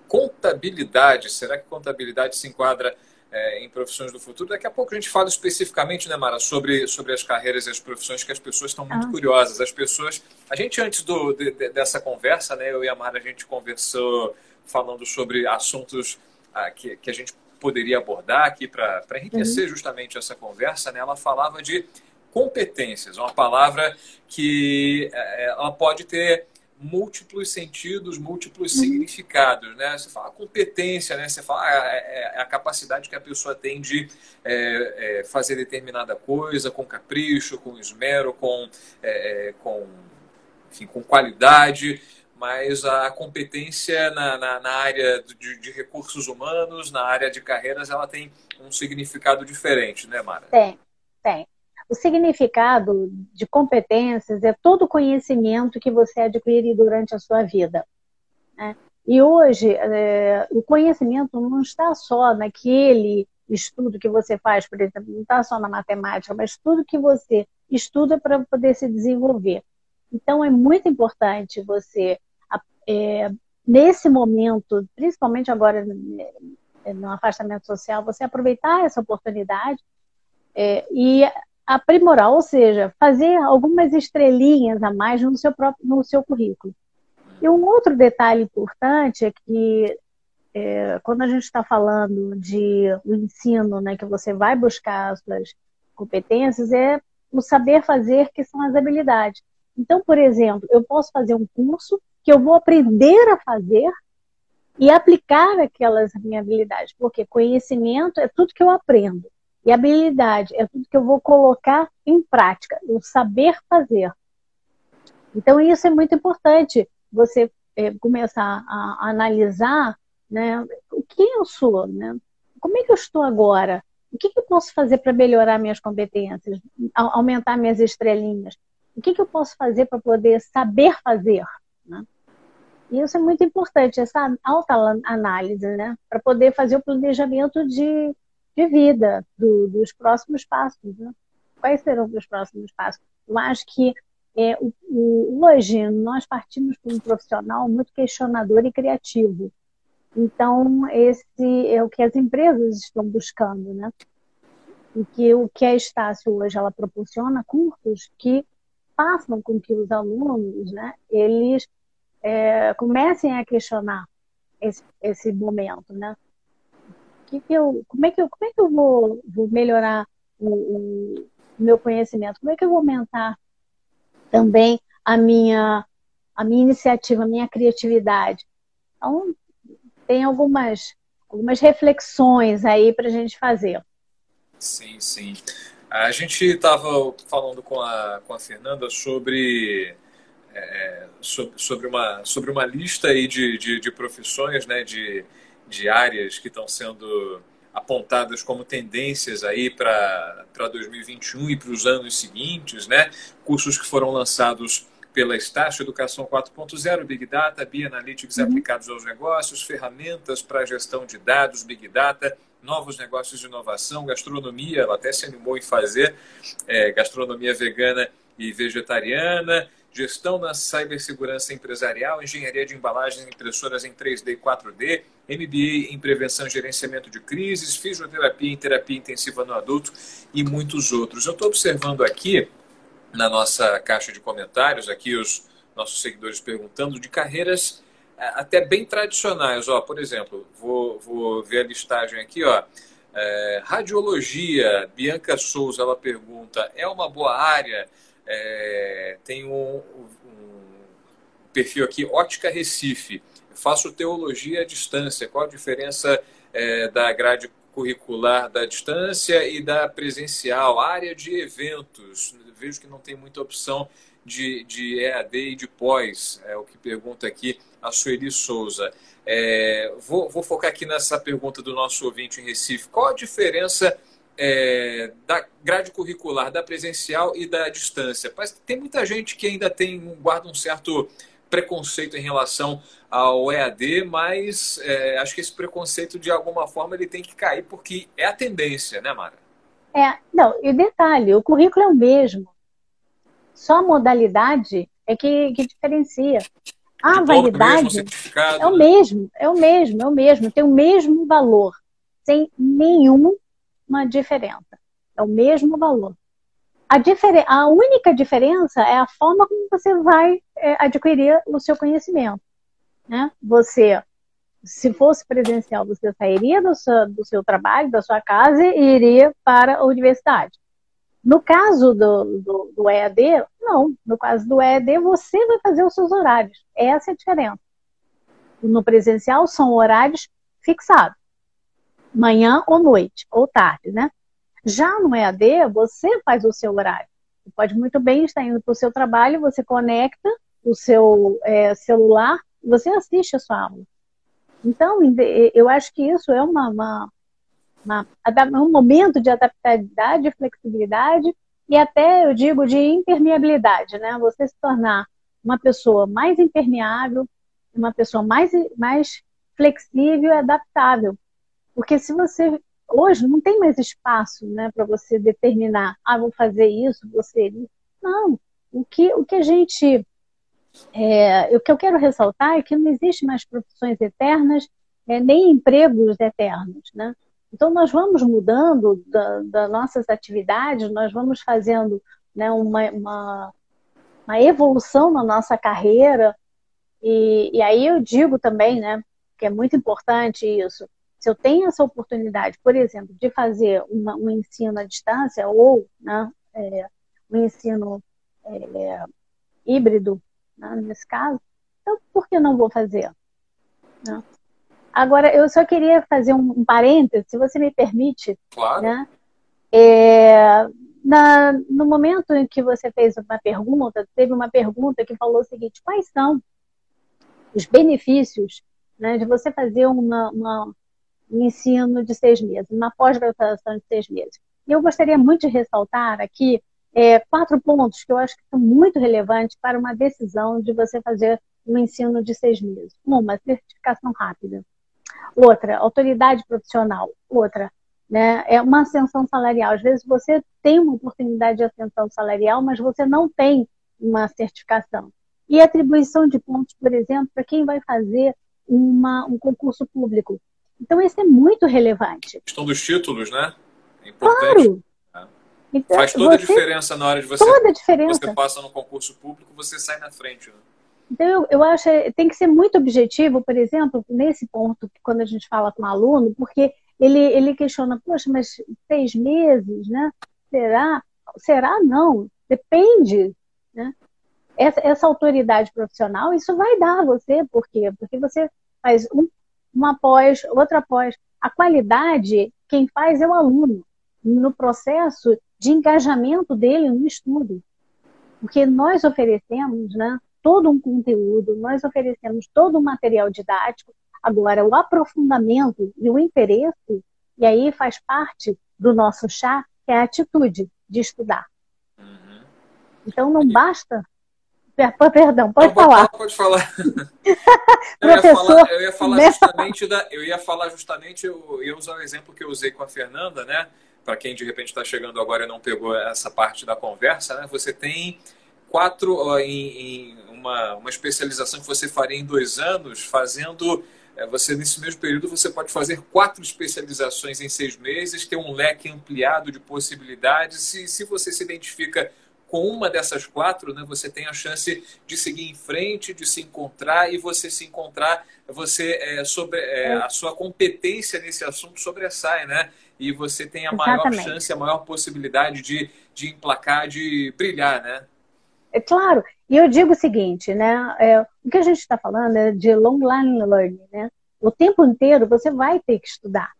Contabilidade. Será que contabilidade se enquadra é, em profissões do futuro. Daqui a pouco a gente fala especificamente, né, Mara, sobre, sobre as carreiras e as profissões que as pessoas estão muito ah. curiosas. As pessoas. A gente, antes do, de, dessa conversa, né, eu e a Mara, a gente conversou falando sobre assuntos ah, que, que a gente poderia abordar aqui para enriquecer uhum. justamente essa conversa. Né, ela falava de competências, uma palavra que é, ela pode ter múltiplos sentidos, múltiplos uhum. significados, né? Você fala competência, né? Você fala ah, é, é, é a capacidade que a pessoa tem de é, é, fazer determinada coisa com capricho, com esmero, com, é, com, enfim, com qualidade. mas a competência na, na, na área de, de, recursos humanos, na área de carreiras, ela tem um significado diferente, né, Mara? Tem, tem. O significado de competências é todo o conhecimento que você adquire durante a sua vida. Né? E hoje, é, o conhecimento não está só naquele estudo que você faz, por exemplo, não está só na matemática, mas tudo que você estuda para poder se desenvolver. Então, é muito importante você é, nesse momento, principalmente agora é, no afastamento social, você aproveitar essa oportunidade é, e aprimorar, ou seja, fazer algumas estrelinhas a mais no seu próprio no seu currículo. E um outro detalhe importante é que é, quando a gente está falando de o ensino, né, que você vai buscar as suas competências, é o saber fazer, que são as habilidades. Então, por exemplo, eu posso fazer um curso que eu vou aprender a fazer e aplicar aquelas minhas habilidades, porque conhecimento é tudo que eu aprendo e habilidade é tudo que eu vou colocar em prática, o saber fazer. Então isso é muito importante, você é, começar a, analisar, né, o que eu sou, né? Como é que eu estou agora? O que, que eu posso fazer para melhorar minhas competências, aumentar minhas estrelinhas? O que, que eu posso fazer para poder saber fazer? Né? E isso é muito importante, essa autoanálise, né? Para poder fazer o planejamento de, de vida do, dos próximos passos. Né? Quais serão os próximos passos? Eu acho que é, o, o, hoje nós partimos para um profissional muito questionador e criativo. Então, esse é o que as empresas estão buscando, né? E que o que a Estácio hoje ela proporciona cursos que façam com que os alunos, né, eles é, comecem a questionar esse, esse momento, né? Que que eu, como é que eu, como é que eu vou, vou melhorar o, o, meu conhecimento? Como é que eu vou aumentar também a minha a minha iniciativa, a minha criatividade? Então tem algumas algumas reflexões aí para a gente fazer. Sim, sim. A gente estava falando com a, com a Fernanda sobre é, sobre, uma, sobre uma lista aí de, de, de profissões, né, de, de áreas que estão sendo apontadas como tendências aí para 2021 e para os anos seguintes, né? Cursos que foram lançados pela Estácio Educação 4.0, Big Data, Bianalytics uhum. aplicados aos negócios, ferramentas para gestão de dados, Big Data, novos negócios de inovação, gastronomia, ela até se animou em fazer, é, gastronomia vegana e vegetariana, gestão na cibersegurança empresarial, engenharia de embalagens e impressoras em 3D e 4D, MBA em prevenção e gerenciamento de crises, fisioterapia em terapia intensiva no adulto e muitos outros. Eu estou observando aqui na nossa caixa de comentários, aqui os nossos seguidores perguntando de carreiras é, até bem tradicionais. Ó, por exemplo, vou, vou ver a listagem aqui, ó. É, radiologia, Bianca Souza, ela pergunta, é uma boa área? É, tem um, um, perfil aqui, Ótica Recife. Faço teologia à distância. Qual a diferença é, da grade curricular da distância e da presencial? Área de eventos. Vejo que não tem muita opção de, de EAD e de pós. É o que pergunta aqui a Sueli Souza. É, vou, vou focar aqui nessa pergunta do nosso ouvinte em Recife. Qual a diferença é, da grade curricular, da presencial e da distância. Mas tem muita gente que ainda tem guarda um certo preconceito em relação ao EAD, mas é, acho que esse preconceito de alguma forma ele tem que cair porque é a tendência, né, Mara? É, não, e detalhe, o currículo é o mesmo. Só a modalidade é que, que diferencia. A validade é o mesmo, é o mesmo, é o mesmo, tem o mesmo valor, sem nenhum diferença. É o mesmo valor. A, difer... a única diferença é a forma como você vai é, adquirir o seu conhecimento. Né? Você, se fosse presencial, você sairia do seu, do seu trabalho, da sua casa e iria para a universidade. No caso do, do, do, EAD, não. No caso do EAD, você vai fazer os seus horários. Essa é a diferença. No presencial, são horários fixados manhã ou noite, ou tarde, né? Já no EAD, você faz o seu horário. Você pode muito bem estar indo para o seu trabalho, você conecta o seu é, celular, você assiste a sua aula. Então, eu acho que isso é uma, uma, uma, um momento de adaptabilidade, flexibilidade e até, eu digo, de impermeabilidade, né? Você se tornar uma pessoa mais impermeável, uma pessoa mais, mais flexível e adaptável. Porque se você hoje não tem mais espaço, né, para você determinar, ah, vou fazer isso, isso. Não. O que, o que a gente é, o que eu quero ressaltar é que não existe mais profissões eternas, é, nem empregos eternos, né? Então, nós vamos mudando das da nossas atividades, nós vamos fazendo né, uma, uma, uma, evolução na nossa carreira. E, e aí eu digo também, né, que é muito importante isso. Se eu tenho essa oportunidade, por exemplo, de fazer uma, um ensino à distância ou né, é, um ensino é, híbrido, né, nesse caso, então por que não vou fazer? Né? Agora, eu só queria fazer um, um parêntese, se você me permite. Claro. Né? É, na, no momento em que você fez uma pergunta, teve uma pergunta que falou o seguinte: quais são os benefícios né, de você fazer uma, uma, um ensino de seis meses, uma pós-graduação de seis meses? E eu gostaria muito de ressaltar aqui é, quatro pontos que eu acho que são muito relevantes para uma decisão de você fazer um ensino de seis meses. Uma, certificação rápida. Outra, autoridade profissional. Outra, né, é uma ascensão salarial. Às vezes você tem uma oportunidade de ascensão salarial, mas você não tem uma certificação. E atribuição de pontos, por exemplo, para quem vai fazer uma, um concurso público. Então, isso é muito relevante. A questão dos títulos, né? É importante. Claro. Então, Faz toda a diferença na hora de você. Toda a diferença. Você passa no concurso público, você sai na frente. Né? Então, eu, eu acho que tem que ser muito objetivo, por exemplo, nesse ponto, quando a gente fala com um aluno, porque ele, ele questiona, poxa, mas seis meses, né? Será? Será? Não. Depende, né? Essa, essa autoridade profissional, isso vai dar a você, por quê? Porque você faz um, uma pós, outra pós. A qualidade, quem faz é o aluno. No processo de engajamento dele no estudo. Porque nós oferecemos né, todo um conteúdo, nós oferecemos todo um material didático, agora o aprofundamento e o interesse, e aí faz parte do nosso chá, que é a atitude de estudar. Uhum. Então não basta. Perdão, pode não, falar. Pode, falar. eu, ia falar eu ia falar justamente da, eu ia falar justamente, eu ia usar o exemplo que eu usei com a Fernanda, né? para quem de repente está chegando agora e não pegou essa parte da conversa, né? Você tem quatro em, em uma, uma especialização que você faria em dois anos, fazendo é, você nesse mesmo período você pode fazer quatro especializações em seis meses, ter um leque ampliado de possibilidades. Se, se você se identifica com uma dessas quatro, né, você tem a chance de seguir em frente, de se encontrar e você se encontrar, você é, sobre é, a sua competência nesse assunto sobressai, né? e você tem a Exatamente. maior chance, a maior possibilidade de, de emplacar, de brilhar, né? É claro. E eu digo o seguinte, né? É, o que a gente está falando é de long line learning, né? O tempo inteiro você vai ter que estudar.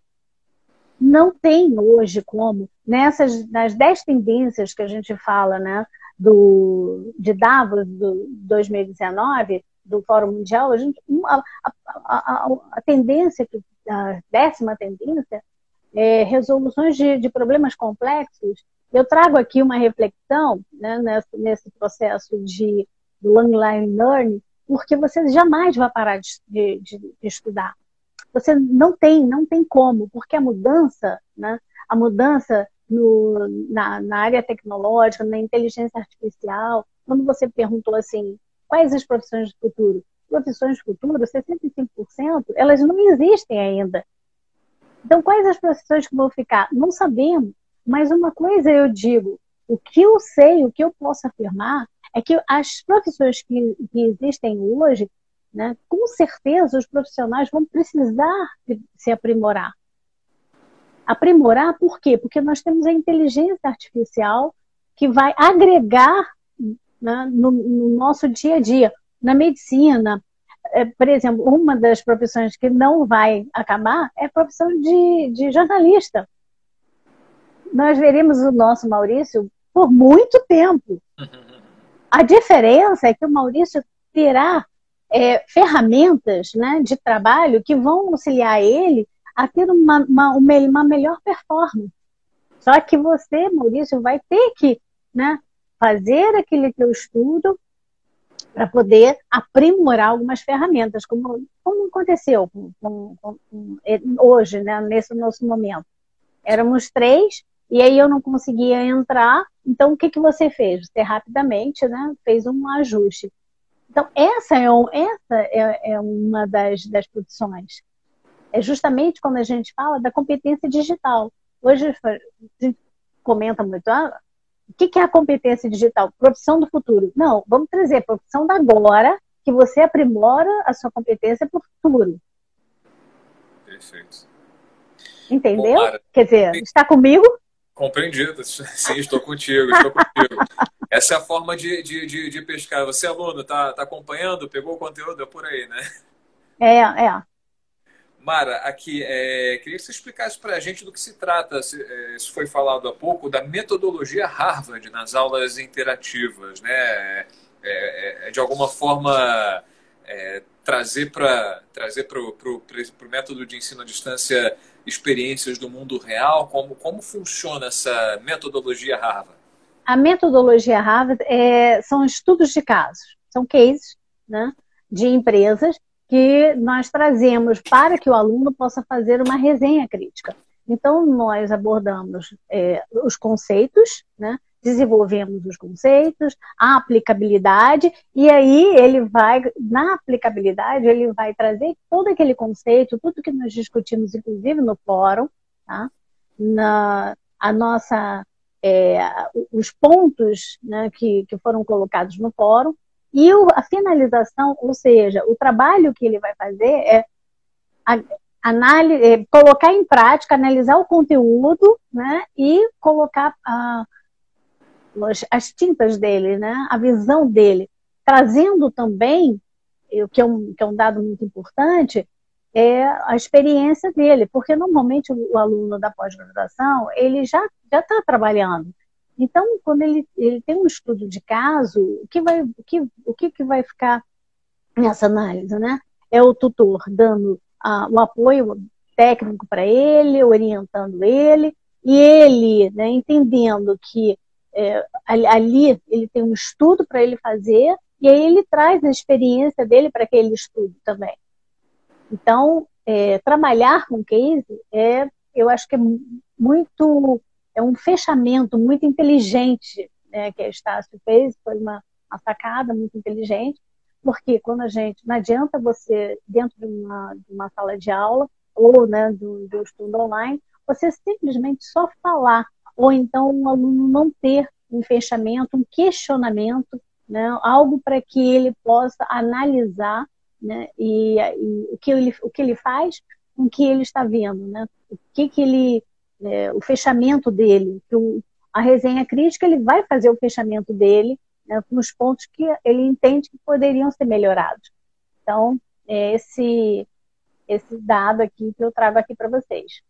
Não tem hoje como, nessas, nas dez tendências que a gente fala, né? Do, de Davos, do 2019, do Fórum Mundial, a, gente, a, a, a, a tendência, a décima tendência, é, resoluções de, de, problemas complexos, eu trago aqui uma reflexão né, nesse, nesse, processo de long line learning, porque você jamais vai parar de, de, de, estudar. Você não tem, não tem como, porque a mudança, né, a mudança no, na, na área tecnológica, na inteligência artificial, quando você perguntou assim, quais as profissões do futuro? Profissões do futuro, 65%, elas não existem ainda. Então, quais as profissões que vão ficar? Não sabemos. Mas uma coisa eu digo: o que eu sei, o que eu posso afirmar, é que as profissões que, que existem hoje, né, com certeza os profissionais vão precisar se aprimorar. Aprimorar por quê? Porque nós temos a inteligência artificial que vai agregar né, no, no nosso dia a dia, na medicina, é, por exemplo, uma das profissões que não vai acabar é a profissão de, de jornalista. Nós veremos o nosso Maurício por muito tempo. a diferença é que o Maurício terá é, ferramentas né, de trabalho que vão auxiliar ele a ter uma, uma, uma melhor performance. Só que você, Maurício, vai ter que né, fazer aquele teu estudo para poder aprimorar algumas ferramentas, como, como aconteceu com, com, com, hoje, né, nesse nosso momento. Éramos três, e aí eu não conseguia entrar, então o que, que você fez? Você rapidamente né, fez um ajuste. Então, essa é, um, essa é, é uma das, das produções. É justamente quando a gente fala da competência digital. Hoje a gente comenta muito, ah, o que é a competência digital? Profissão do futuro. Não, vamos trazer a profissão da agora, que você aprimora a sua competência para o futuro. Perfeito. Entendeu? Bom, Quer dizer, está comigo? Compreendido. Sim, estou contigo, estou contigo. Essa é a forma de, de, de, de pescar. Você, aluno, está tá acompanhando? Pegou o conteúdo? É por aí, né? É, é. Mara, aqui, é, queria que você explicasse para a gente do que se trata, se, é, se, foi falado há pouco, da metodologia Harvard nas aulas interativas, né? É, é, é de alguma forma é, trazer para trazer para o método de ensino à distância experiências do mundo real, como, como funciona essa metodologia Harvard? A metodologia Harvard são estudos de casos, são cases né, de empresas que nós trazemos para que o aluno possa fazer uma resenha crítica. Então, nós abordamos é, os conceitos, né? desenvolvemos os conceitos, a aplicabilidade, e aí ele vai, na aplicabilidade, ele vai trazer todo aquele conceito, tudo que nós discutimos, inclusive no fórum, tá? na, a nossa, é, os pontos né, que, que foram colocados no fórum, e o, a finalização, ou seja, o trabalho que ele vai fazer é, análise, é colocar em prática, analisar o conteúdo né, e colocar a, as tintas dele, né, a visão dele, trazendo também, o que é um, que é um dado muito importante, é a experiência dele, porque normalmente o, o aluno da pós-graduação ele já já está trabalhando, então, quando ele, ele tem um estudo de caso, o que vai, o que, o que, que vai ficar nessa análise, né? É o tutor dando o apoio técnico para ele, orientando ele, e ele né, entendendo que é, ali ele tem um estudo para ele fazer, e aí ele traz a experiência dele para aquele estudo também. Então, é, trabalhar com case é, eu acho que é muito é um fechamento muito inteligente né, que a Estácio fez, foi uma, uma sacada muito inteligente, porque quando a gente, não adianta você, dentro de uma, de uma sala de aula, ou né, do, do estudo online, você simplesmente só falar, ou então um aluno não ter um fechamento, um questionamento, né, algo para que ele possa analisar né, e, e, o, que ele, o que ele faz com o que ele está vendo, né, o que, que ele é, o fechamento dele, o, a resenha crítica ele vai fazer o fechamento dele né, nos pontos que ele entende que poderiam ser melhorados. Então, é esse esse dado aqui que eu trago aqui para vocês.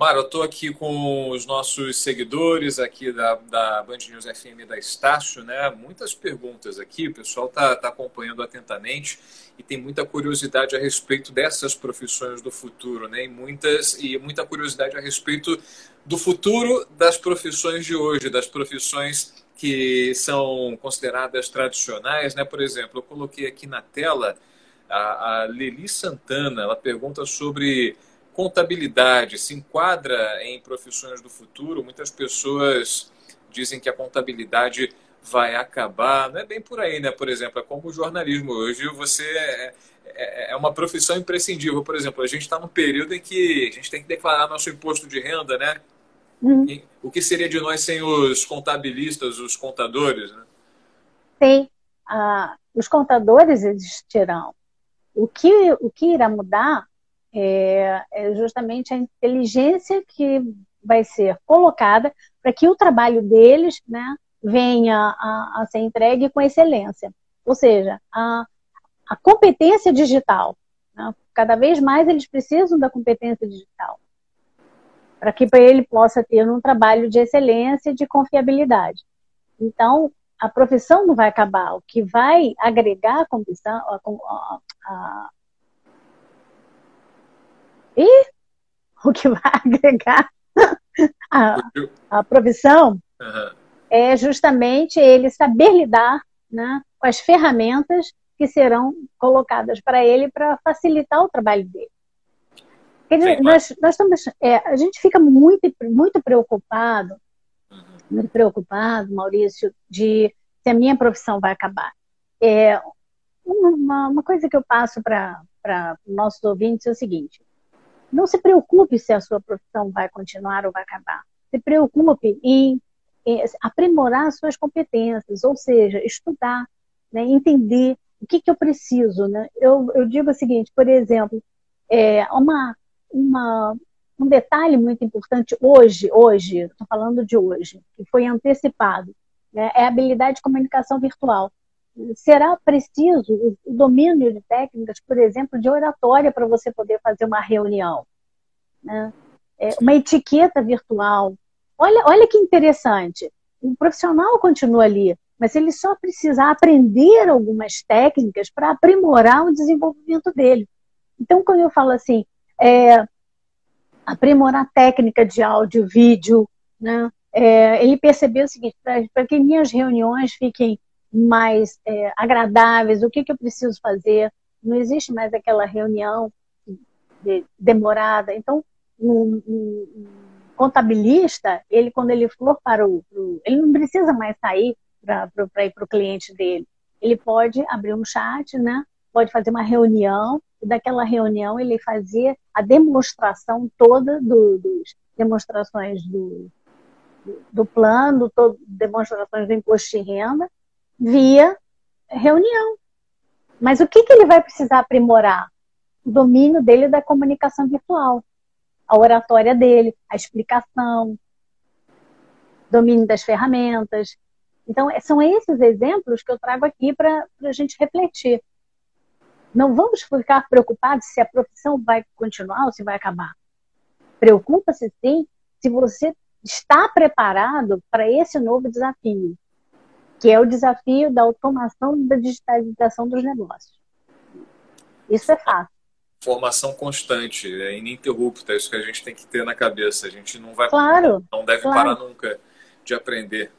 Mara, eu estou aqui com os nossos seguidores aqui da, da Band News FM da Estácio, né? Muitas perguntas aqui, o pessoal está tá acompanhando atentamente e tem muita curiosidade a respeito dessas profissões do futuro, né? E, muitas, e muita curiosidade a respeito do futuro das profissões de hoje, das profissões que são consideradas tradicionais, né? Por exemplo, eu coloquei aqui na tela a, a Leli Santana, ela pergunta sobre contabilidade se enquadra em profissões do futuro? Muitas pessoas dizem que a contabilidade vai acabar. Não é bem por aí, né? Por exemplo, é como o jornalismo. Hoje você é, é, é uma profissão imprescindível. Por exemplo, a gente está num período em que a gente tem que declarar nosso imposto de renda, né? Uhum. O que seria de nós sem os contabilistas, os contadores, né? Sim. Ah, os contadores existirão. O que, o que irá mudar é, é justamente a inteligência que vai ser colocada para que o trabalho deles né, venha a, a, ser entregue com excelência. Ou seja, a, a competência digital. Né? Cada vez mais eles precisam da competência digital para que ele possa ter um trabalho de excelência e de confiabilidade. Então, a profissão não vai acabar. O que vai agregar a comissão, a, a, e o que vai agregar a, a profissão uhum. é justamente ele saber lidar né, com as ferramentas que serão colocadas para ele para facilitar o trabalho dele. Dizer, nós, nós estamos, é, a gente fica muito, muito preocupado, uhum. muito preocupado, Maurício, de se a minha profissão vai acabar. É, uma, uma coisa que eu passo para nossos ouvintes é o seguinte: não se preocupe se a sua profissão vai continuar ou vai acabar. Se preocupe em, aprimorar suas competências, ou seja, estudar, né, entender o que, que eu preciso. Né? Eu, eu digo o seguinte, por exemplo, é, uma, uma, um detalhe muito importante hoje, hoje, estou falando de hoje, que foi antecipado, né, é a habilidade de comunicação virtual. Será preciso o domínio de técnicas, por exemplo, de oratória para você poder fazer uma reunião, né? é, uma etiqueta virtual. Olha, olha que interessante. O profissional continua ali, mas ele só precisa aprender algumas técnicas para aprimorar o desenvolvimento dele. Então, quando eu falo assim, é, aprimorar técnica de áudio, vídeo, né? É, ele percebeu o seguinte: para que minhas reuniões fiquem mais é, agradáveis, o que, que eu preciso fazer? Não existe mais aquela reunião de, demorada. Então, um, um, contabilista, ele quando ele for para o, ele não precisa mais sair para ir para o cliente dele. Ele pode abrir um chat, né? Pode fazer uma reunião e daquela reunião ele fazer a demonstração toda do, dos demonstrações do, do plano, todo, demonstrações do imposto de renda, via reunião. Mas o que, que ele vai precisar aprimorar? O domínio dele da comunicação virtual, a oratória dele, a explicação, domínio das ferramentas. Então, são esses exemplos que eu trago aqui para a gente refletir. Não vamos ficar preocupados se a profissão vai continuar ou se vai acabar. Preocupa-se sim se você está preparado para esse novo desafio, que é o desafio da automação e da digitalização dos negócios. Isso é fácil. Formação constante, é ininterrupta, é isso que a gente tem que ter na cabeça. A gente não vai, claro, não deve claro. parar nunca de aprender.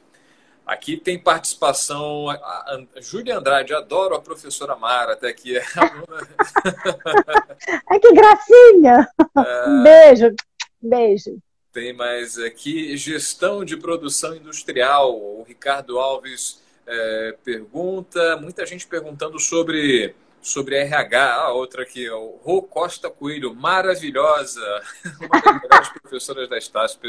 Aqui tem participação. A, a, a Júlia Andrade, adoro a professora Mara, até aqui. É Ai, que gracinha! É... Um beijo, beijo. Tem mais aqui, gestão de produção industrial. O Ricardo Alves é, pergunta, muita gente perguntando sobre, sobre RH. Ah, outra aqui, o Rô Costa Coelho, maravilhosa, uma das melhores professoras da Estácio.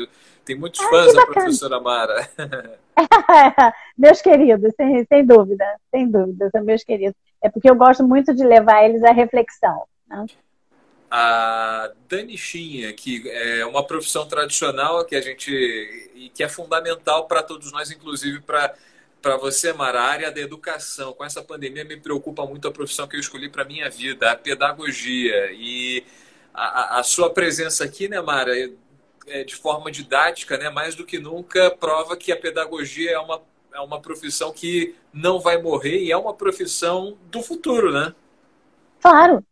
Tem muitos Ai, fãs da professora Mara. meus queridos, sem, sem dúvida, sem dúvida, são meus queridos. É porque eu gosto muito de levar eles à reflexão. Né? A Danichinha, que é uma profissão tradicional que a gente que é fundamental para todos nós, inclusive para para você, Mara, a área da educação. Com essa pandemia me preocupa muito a profissão que eu escolhi para minha vida, a pedagogia e a, a, sua presença aqui, né, Mara, é, de forma didática, né, mais do que nunca prova que a pedagogia é uma é uma profissão que não vai morrer e é uma profissão do futuro, né? Claro,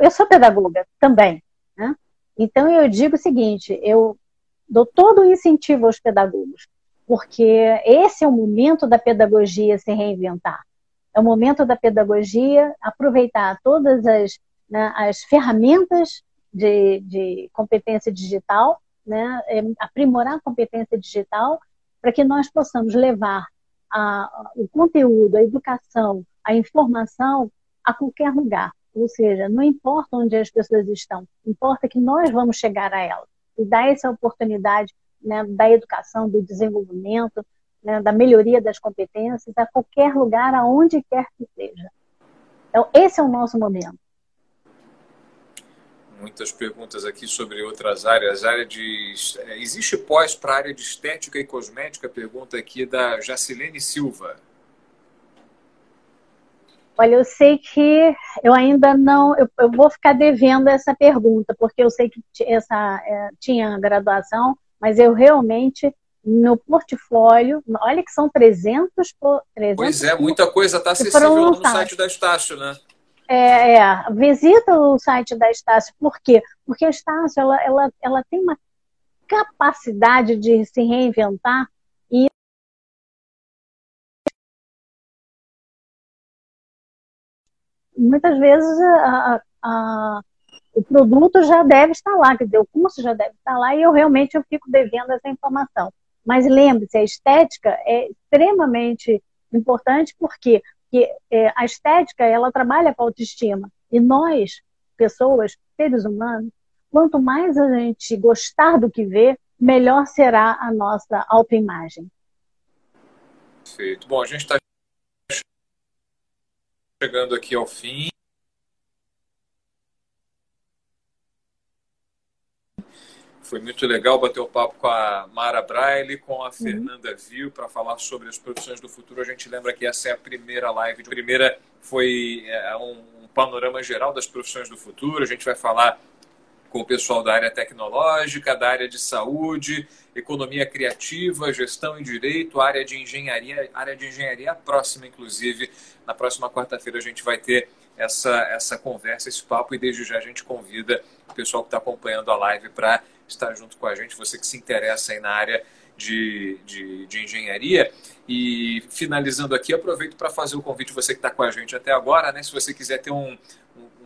eu sou pedagoga também, né? Então eu digo o seguinte, eu dou todo o incentivo aos pedagogos, porque esse é o momento da pedagogia se reinventar. É o momento da pedagogia aproveitar todas as, né, as ferramentas de, de competência digital, né, é, aprimorar a competência digital para que nós possamos levar a, o conteúdo, a educação, a informação a qualquer lugar. Ou seja, não importa onde as pessoas estão, importa que nós vamos chegar a elas. E dar essa oportunidade né, da educação, do desenvolvimento, né, da melhoria das competências a qualquer lugar, aonde quer que seja. Então, esse é o nosso momento. Muitas perguntas aqui sobre outras áreas. área de existe pós para a área de estética e cosmética? Pergunta aqui da Jacilene Silva. Olha, eu sei que eu ainda não, eu, eu, vou ficar devendo essa pergunta, porque eu sei que essa é, tinha graduação, mas eu realmente no portfólio. Olha que são 300, 300 Pois é, muita coisa está acessível no site da Estácio, né? É, é, visita o site da Estácio. Por quê? Porque a Estácio ela, ela, ela tem uma capacidade de se reinventar muitas vezes a, a, o produto já deve estar lá, quer dizer, o curso já deve estar lá e eu realmente eu fico devendo essa informação. Mas lembre-se, a estética é extremamente importante porque, porque é, a estética ela trabalha com a autoestima e nós, pessoas, seres humanos, quanto mais a gente gostar do que vê, melhor será a nossa autoimagem. Perfeito. Bom, a gente está chegando aqui ao fim. Foi muito legal bater o papo com a Mara Braille, com a uhum. Fernanda Viu, para falar sobre as profissões do futuro. A gente lembra que essa é a primeira live. A primeira foi é, um panorama geral das profissões do futuro. A gente vai falar com o pessoal da área tecnológica, da área de saúde, economia criativa, gestão e direito, área de engenharia, área de engenharia próxima, inclusive. Na próxima quarta-feira a gente vai ter essa, essa conversa, esse papo, e desde já a gente convida o pessoal que está acompanhando a live para estar junto com a gente, você que se interessa aí na área de, de, de engenharia. E finalizando aqui, aproveito para fazer o convite, você que está com a gente até agora, né? Se você quiser ter um,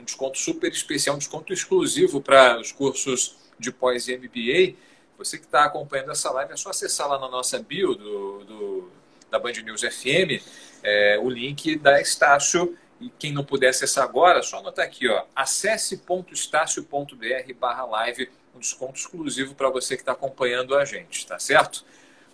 desconto super especial, um desconto exclusivo para os cursos de pós e MBA, você que está acompanhando essa live, é só acessar lá na nossa bio do, do da Band News FM é, o link da Estácio. E quem não puder acessar agora, só anotar aqui, ó, acesse.estácio.br barra live um desconto exclusivo para você que está acompanhando a gente, tá certo?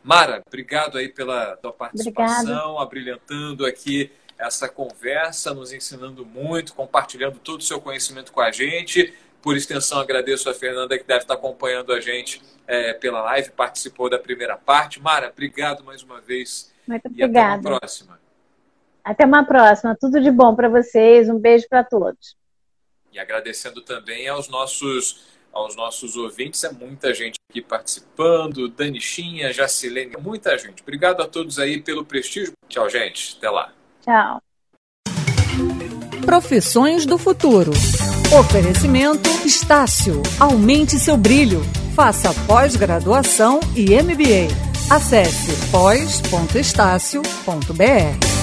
Mara, obrigado aí pela tua participação, Obrigada. abrilhantando aqui essa conversa, nos ensinando muito, compartilhando todo o seu conhecimento com a gente. Por extensão, agradeço a Fernanda que deve estar acompanhando a gente é, pela live, participou da primeira parte. Mara, obrigado mais uma vez. Muito obrigada. Até uma próxima. Até uma próxima. Tudo de bom para vocês. Um beijo para todos. E agradecendo também aos nossos aos nossos ouvintes. É muita gente aqui participando. Danichinha, Jacilene, muita gente. Obrigado a todos aí pelo prestígio. Tchau, gente. Até lá. Tchau. Profissões do futuro. Oferecimento Estácio. Aumente seu brilho. Faça pós-graduação e MBA. Acesse pós.estácio.br.